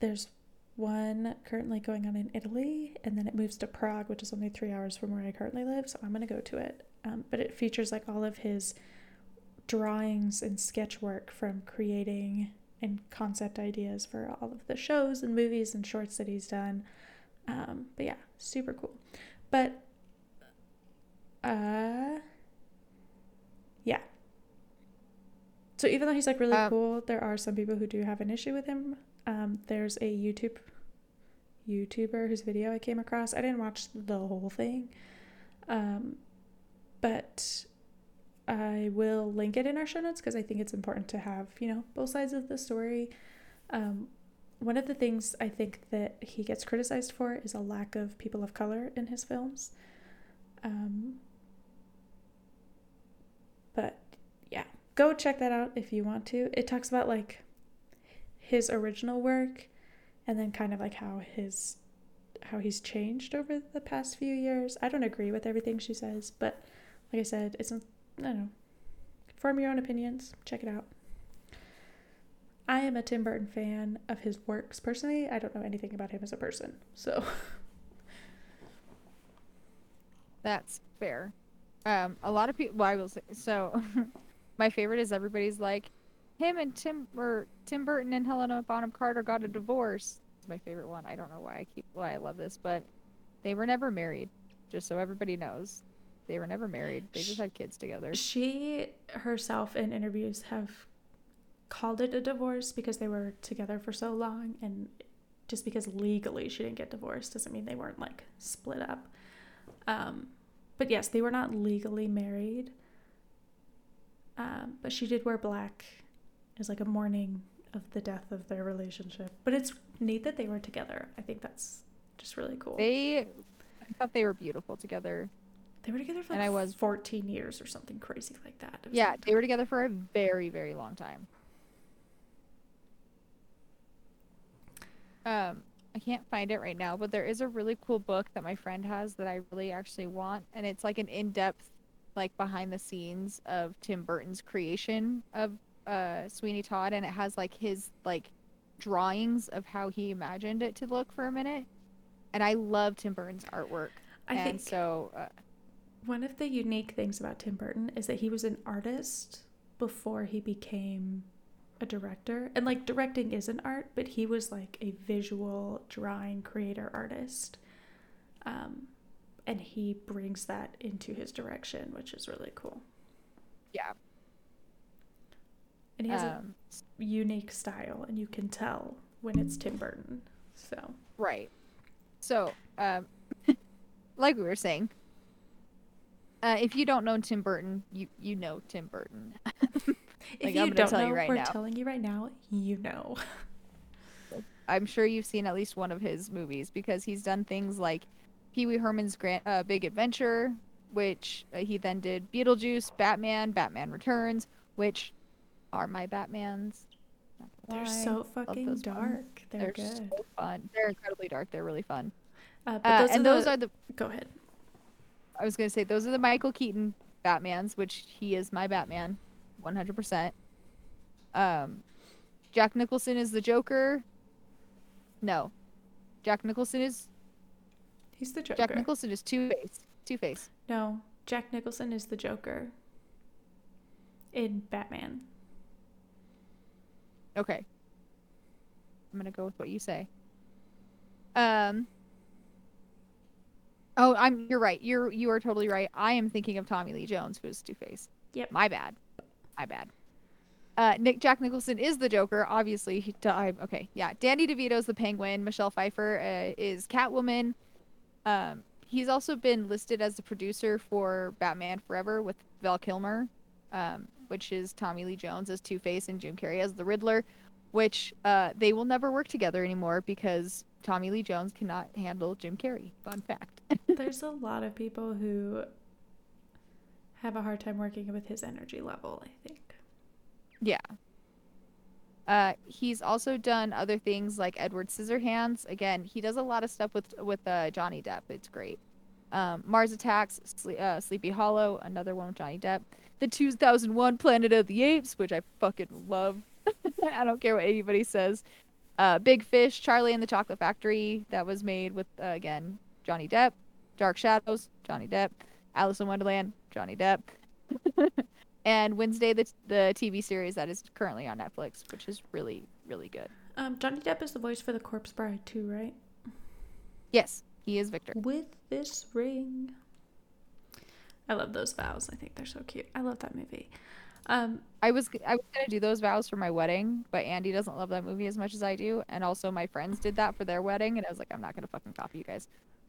there's one currently going on in Italy, and then it moves to Prague, which is only three hours from where I currently live. So I'm going to go to it. Um, but it features like all of his drawings and sketch work from creating and concept ideas for all of the shows and movies and shorts that he's done. Um, but yeah, super cool. But uh yeah. So even though he's like really Um, cool, there are some people who do have an issue with him. Um, there's a YouTube YouTuber whose video I came across. I didn't watch the whole thing. Um, but I will link it in our show notes because I think it's important to have, you know, both sides of the story. Um, one of the things I think that he gets criticized for is a lack of people of color in his films. Um, but yeah, go check that out if you want to. It talks about like his original work and then kind of like how his how he's changed over the past few years. I don't agree with everything she says, but like I said, it's I don't know. Form your own opinions. Check it out. I am a Tim Burton fan of his works. Personally, I don't know anything about him as a person. So, That's fair. Um, a lot of people. Well, I will say so. my favorite is everybody's like, him and Tim or Tim Burton and Helena Bonham Carter got a divorce. It's my favorite one. I don't know why I keep why I love this, but they were never married. Just so everybody knows, they were never married. They just had kids together. she herself in interviews have called it a divorce because they were together for so long and just because legally she didn't get divorced doesn't mean they weren't like split up. Um, but yes, they were not legally married. Um, but she did wear black as like a mourning of the death of their relationship. But it's neat that they were together. I think that's just really cool. They, I thought they were beautiful together. They were together for And I was- 14 years or something crazy like that. Yeah, like- they were together for a very, very long time. Um, I can't find it right now, but there is a really cool book that my friend has that I really actually want, and it's like an in-depth, like behind the scenes of Tim Burton's creation of uh Sweeney Todd, and it has like his like drawings of how he imagined it to look for a minute. And I love Tim Burton's artwork, I and think so uh, one of the unique things about Tim Burton is that he was an artist before he became a director. And like directing is an art, but he was like a visual drawing creator artist. Um, and he brings that into his direction, which is really cool. yeah. And he has Um, a unique style, and you can tell when it's Tim Burton. So Right. So, um, like we were saying, uh, if you don't know Tim Burton, you you know Tim Burton. if you I'm don't tell know, you right we're now. telling you right now. You know. I'm sure you've seen at least one of his movies because he's done things like Pee Wee Herman's Grand uh, Big Adventure, which uh, he then did Beetlejuice, Batman, Batman Returns, which are my Batmans. They're so fucking ones. dark. They're, They're good. so fun. They're incredibly dark. They're really fun. Uh, but Uh, those and are those are the Go ahead. I was gonna say those are the Michael Keaton Batmans, which he is my Batman, one hundred percent. Um, Jack Nicholson is the Joker. No, Jack Nicholson is He's the Joker. Jack Nicholson is Two Face. Two Face. No, Jack Nicholson is the Joker in Batman. Okay. I'm gonna go with what you say. Um. Oh, I'm. You're right. You're you are totally right. I am thinking of Tommy Lee Jones, who is Two Face. Yep. My bad. My bad. Uh, Nick Jack Nicholson is the Joker. Obviously, he died. Okay, yeah. Danny DeVito's the Penguin. Michelle Pfeiffer uh, is Catwoman. Um, he's also been listed as the producer for Batman Forever with Val Kilmer, um, which is Tommy Lee Jones as Two Face and Jim Carrey as the Riddler. Which uh, they will never work together anymore because Tommy Lee Jones cannot handle Jim Carrey. Fun fact. There's a lot of people who have a hard time working with his energy level, I think. Yeah. Uh, he's also done other things like Edward Scissorhands. Again, he does a lot of stuff with with uh, Johnny Depp. It's great. Um, Mars Attacks, Sle- uh, Sleepy Hollow, another one with Johnny Depp. The 2001 Planet of the Apes, which I fucking love. I don't care what anybody says. Uh, Big Fish, Charlie and the Chocolate Factory, that was made with uh, again Johnny Depp. Dark Shadows, Johnny Depp. Alice in Wonderland, Johnny Depp. and Wednesday, the the TV series that is currently on Netflix, which is really really good. Um, Johnny Depp is the voice for the Corpse Bride too, right? Yes, he is Victor. With this ring. I love those vows. I think they're so cute. I love that movie. Um, I was I was gonna do those vows for my wedding, but Andy doesn't love that movie as much as I do, and also my friends did that for their wedding, and I was like, I'm not gonna fucking copy you guys.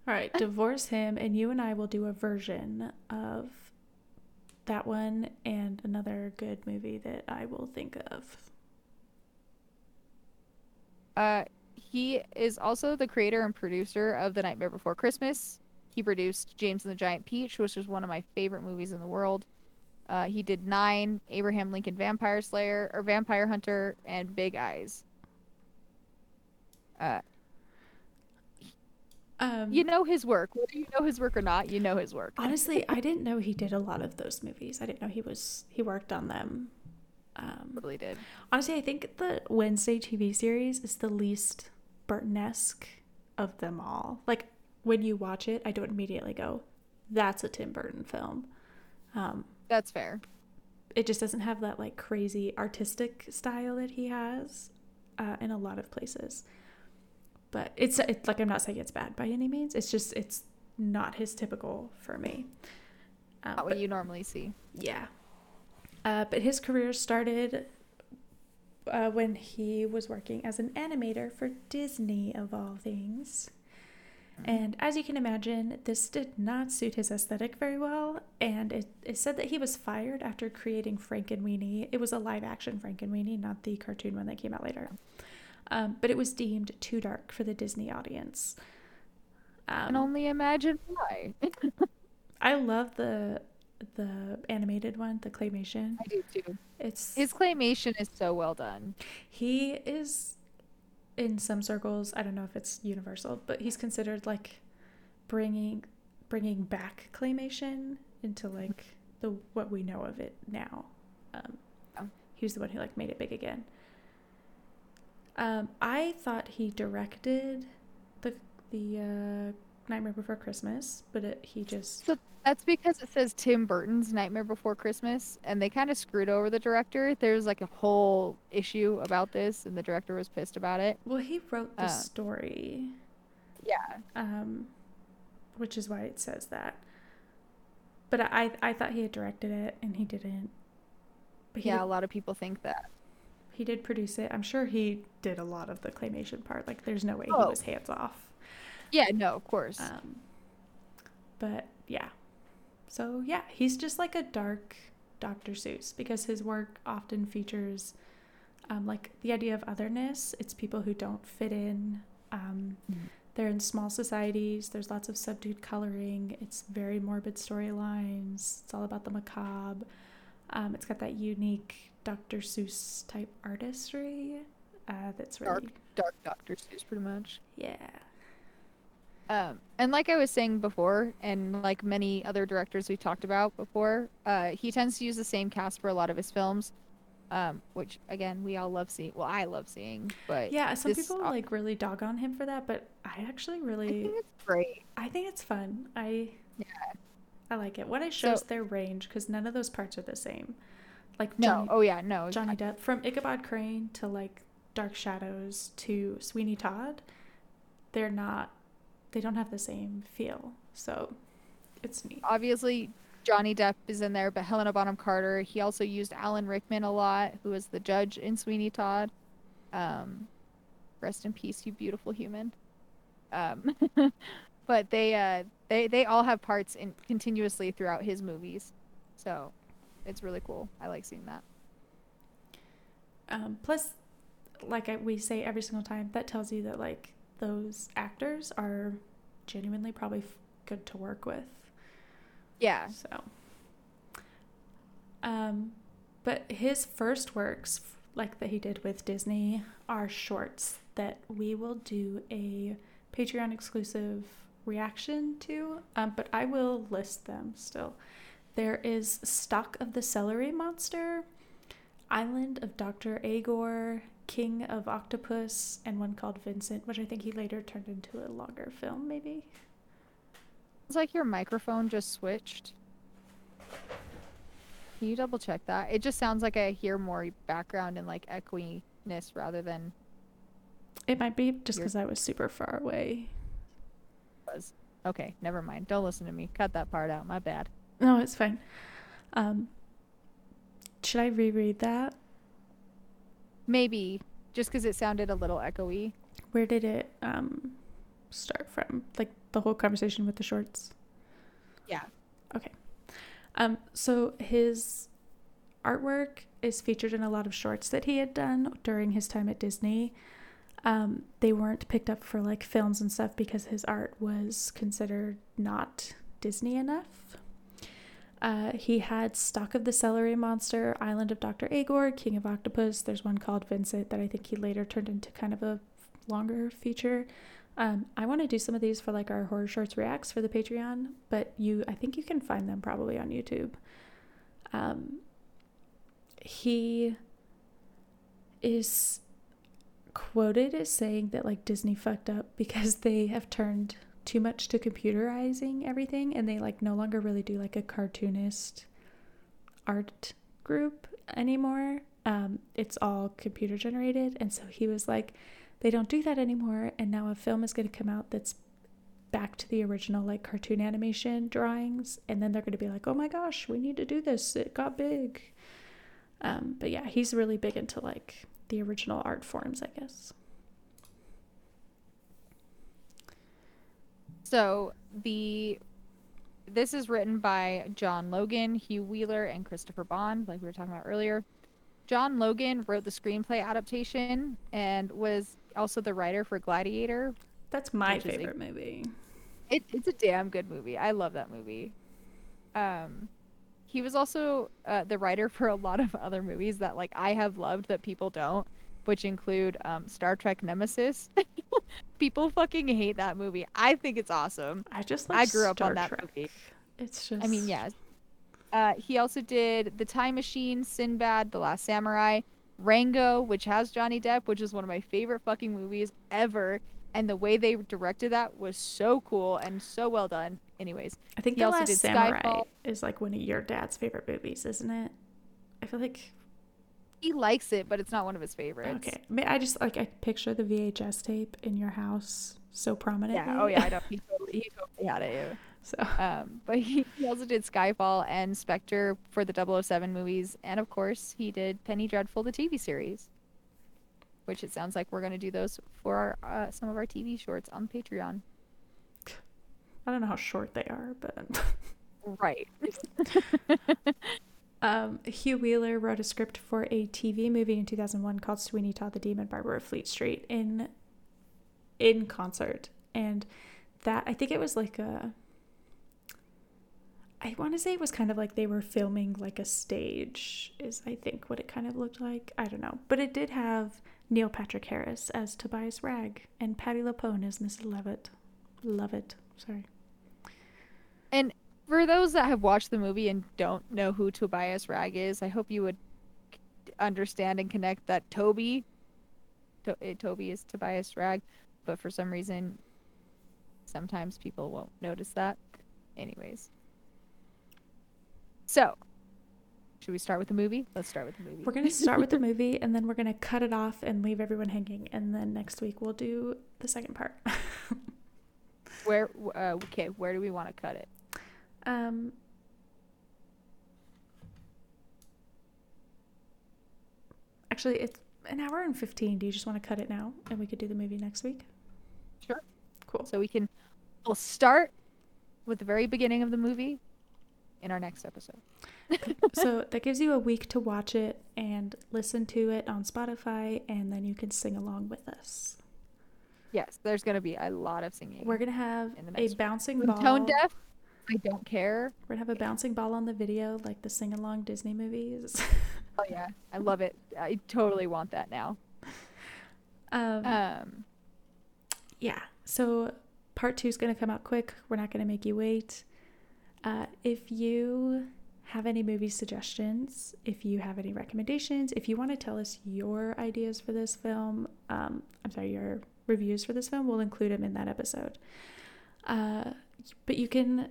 all right, divorce him, and you and I will do a version of that one and another good movie that I will think of. Uh, he is also the creator and producer of The Nightmare Before Christmas. He produced James and the Giant Peach, which is one of my favorite movies in the world. Uh, he did Nine, Abraham Lincoln Vampire Slayer, or Vampire Hunter, and Big Eyes. Uh, Um, you know his work. Whether you know his work or not, you know his work. honestly, I didn't know he did a lot of those movies. I didn't know he was he worked on them. Um, Really did. honestly, I think the Wednesday TV series is the least Burton-esque of them all. Like when you watch it, I don't immediately go, "That's a Tim Burton film." Um, That's fair. it just doesn't have that like crazy artistic style that he has uh, in a lot of places. But it's it's like I'm not saying it's bad by any means. It's just it's not his typical for me. Um, Not what but- you normally see. yeah. Uh, but his career started uh, when he was working as an animator for Disney, of all things. And as you can imagine, this did not suit his aesthetic very well. And it, it said that he was fired after creating Frankenweenie. It was a live action Frankenweenie, not the cartoon one that came out later. Um, but it was deemed too dark for the Disney audience. I Um, can only imagine why. I love the the animated one, the claymation. I do too. It's His claymation is so well done. he is in some circles. I don't know if it's universal, but he's considered like bringing bringing back claymation into like the what we know of it now. Um, Oh. he was the one who like made it big again. Um, I thought he directed the the uh, Nightmare Before Christmas, but it, he just So that's because it says Tim Burton's Nightmare Before Christmas, and they kind of screwed over the director. There's like a whole issue about this, and the director was pissed about it. well he wrote the Uh. story. Yeah. um, which is why it says that. But I I thought he had directed it and he didn't. But he Yeah, a lot of people think that. he did produce it. I'm sure he did a lot of the claymation part. Like there's no way he Oh. was hands off. Yeah, no, of course. Um, but yeah, so yeah, he's just like a dark Dr. Seuss because his work often features um, like the idea of otherness. It's people who don't fit in. Um, Mhm. They're in small societies. There's lots of subdued coloring. It's very morbid storylines. It's all about the macabre. Um, it's got that unique Dr. Seuss type artistry. Uh, that's really Dark, dark Doctor Seuss, pretty much. yeah. Um, and like I was saying before, and like many other directors we've talked about before, uh, he tends to use the same cast for a lot of his films. um, which again we all love seeing. Well, I love seeing, but Yeah, some this people uh, like really dog on him for that, but I actually I really think it's great. I think it's fun. I Yeah. I like it when it So shows their range because none of those parts are the same. Like no, Johnny oh yeah, no, Johnny. Depp from Ichabod Crane to like Dark Shadows to Sweeney Todd, they're not they don't have the same feel. So it's neat. obviously Johnny Depp is in there, but Helena Bonham Carter. He also used Alan Rickman a lot, who was the judge in Sweeney Todd. Um, rest in peace, you beautiful human. Um, but they uh they they all have parts in continuously throughout his movies, so it's really cool. I like seeing that. Um, plus, like I, we say every single time, that tells you that like those actors are genuinely probably f- good to work with. Yeah, So, um, but his first works, like that he did with Disney, are shorts that we will do a Patreon exclusive reaction to. Um, but I will list them still. There is Stalk of the Celery Monster, Island of Dr. Agor, King of Octopus, and one called Vincent, which I think he later turned into a longer film, maybe. it's like your microphone just switched. Can you double check that? It just sounds like I hear more background and like echoiness rather than It might be just Your- because I was super far away. was. Okay, never mind. Don't listen to me. Cut that part out. My bad. No, it's fine. Um, should I reread that? Maybe just because it sounded a little echoey. Where did it um start from? Like the whole conversation with the shorts. Yeah. Okay. Um, so his artwork is featured in a lot of shorts that he had done during his time at Disney. Um, they weren't picked up for like films and stuff because his art was considered not Disney enough. Uh, he had Stalk of the Celery Monster, Island of Dr. Agor, King of Octopus. There's one called Vincent that I think he later turned into kind of a longer feature. Um, I want to do some of these for like our horror shorts reacts for the Patreon, but you, I think you can find them probably on YouTube. Um, he is quoted as saying that like Disney fucked up because they have turned too much to computerizing everything and they like no longer really do like a cartoonist art group anymore. Um, it's all computer generated, and so he was like, they don't do that anymore, and now a film is going to come out that's back to the original like cartoon animation drawings, and then they're going to be like, oh my gosh, we need to do this. It got big. Um, but yeah, he's really big into like the original art forms, I guess. So the this is written by John Logan, Hugh Wheeler, and Christopher Bond, like we were talking about earlier. John Logan wrote the screenplay adaptation and was also the writer for Gladiator. That's my is a- favorite movie. It, it's a damn good movie. I love that movie. Um, he was also uh, the writer for a lot of other movies that like I have loved that people don't, which include um, Star Trek Nemesis. people fucking hate that movie. I think it's awesome. I just like I grew up Star on that Trek. movie. It's just I mean, yeah. Uh, he also did The Time Machine, Sinbad, The Last Samurai, Rango, which has Johnny Depp, which is one of my favorite fucking movies ever. And the way they directed that was so cool and so well done. Anyways, I think he The also Last did Samurai Skyfall. is like one of your dad's favorite movies, isn't it? I feel like he likes it, but it's not one of his favorites. okay. I, mean, I just like I picture the VHS tape in your house so prominently. Yeah. Oh yeah. I know. He totally, he totally had it. So Um, but he, he also did Skyfall and Spectre for the 007 movies, and of course he did Penny Dreadful, the TV series. Which it sounds like we're gonna do those for our, uh, some of our TV shorts on Patreon. I don't know how short they are, but Right. um, Hugh Wheeler wrote a script for a TV movie in 2001 called Sweeney Todd the Demon Barber of Fleet Street in in concert, and that I think it was like a. I want to say it was kind of like they were filming like a stage, is I think what it kind of looked like. I don't know. But it did have Neil Patrick Harris as Tobias Ragg and Patti LuPone as Mrs. Lovett. Love it. Sorry. For those that have watched the movie and don't know who Tobias Ragg is, I hope you would understand and connect that Toby, to, eh, Toby is Tobias Ragg, but for some reason, sometimes people won't notice that. Anyways, so should we start with the movie? Let's start with the movie. We're going to start with the movie and then we're going to cut it off and leave everyone hanging. And then next week we'll do the second part. where uh, okay, where do we want to cut it? Um, actually, it's an hour and 15. Do you just want to cut it now and we could do the movie next week? Sure. Cool. So we can we'll start with the very beginning of the movie in our next episode. so that gives you a week to watch it and listen to it on Spotify, and then you can sing along with us. Yes, there's gonna be a lot of singing. We're gonna have a bouncing I'm ball. tone deaf. I don't care. We're gonna have a bouncing ball on the video, like the sing along Disney movies. Oh yeah, I love it. I totally want that now. um, Um, yeah. So part two is gonna come out quick. We're not gonna make you wait. Uh, if you have any movie suggestions, if you have any recommendations, if you want to tell us your ideas for this film, um, I'm sorry, your reviews for this film, we'll include them in that episode. Uh, but you can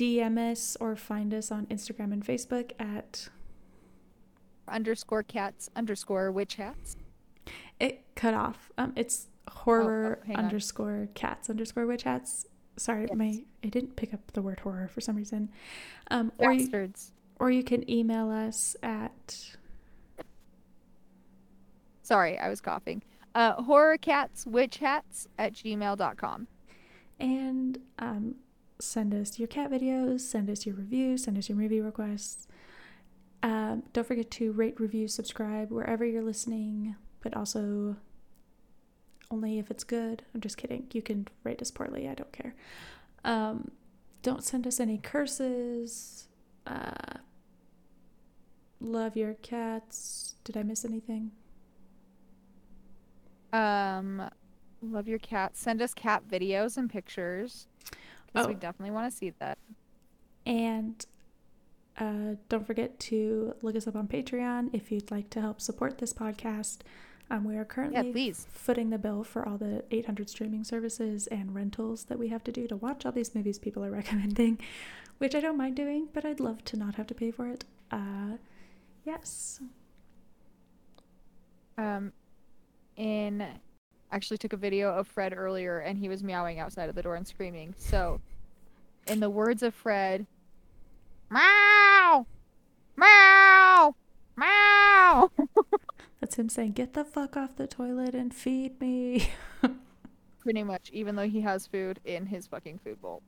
DM us or find us on Instagram and Facebook at underscore cats underscore witch hats. it cut off. Um, it's horror oh, on. underscore cats underscore witch hats. Sorry, Yes. my it didn't pick up the word horror for some reason. Um, or you, Bastards. or you can email us at Sorry, I was coughing. Uh, horror cats witch hats at gmail.com. and um, send us your cat videos, send us your reviews, send us your movie requests. Um, don't forget to rate, review, subscribe wherever you're listening, but also only if it's good. I'm just kidding. You can rate us poorly. I don't care. Um, don't send us any curses. Uh, love your cats. Did I miss anything? Um, love your cat. Send us cat videos and pictures. Because we Oh. definitely want to see that. And uh, don't forget to look us up on Patreon if you'd like to help support this podcast. Um, we are Yeah, currently please. footing the bill for all the 800 streaming services and rentals that we have to do to watch all these movies people are recommending, which I don't mind doing, but I'd love to not have to pay for it. Uh, yes. Um, in actually took a video of Fred earlier, and he was meowing outside of the door and screaming. So, in the words of Fred, meow, meow, meow. That's him saying, get the fuck off the toilet and feed me. Pretty much, even though he has food in his fucking food bowl.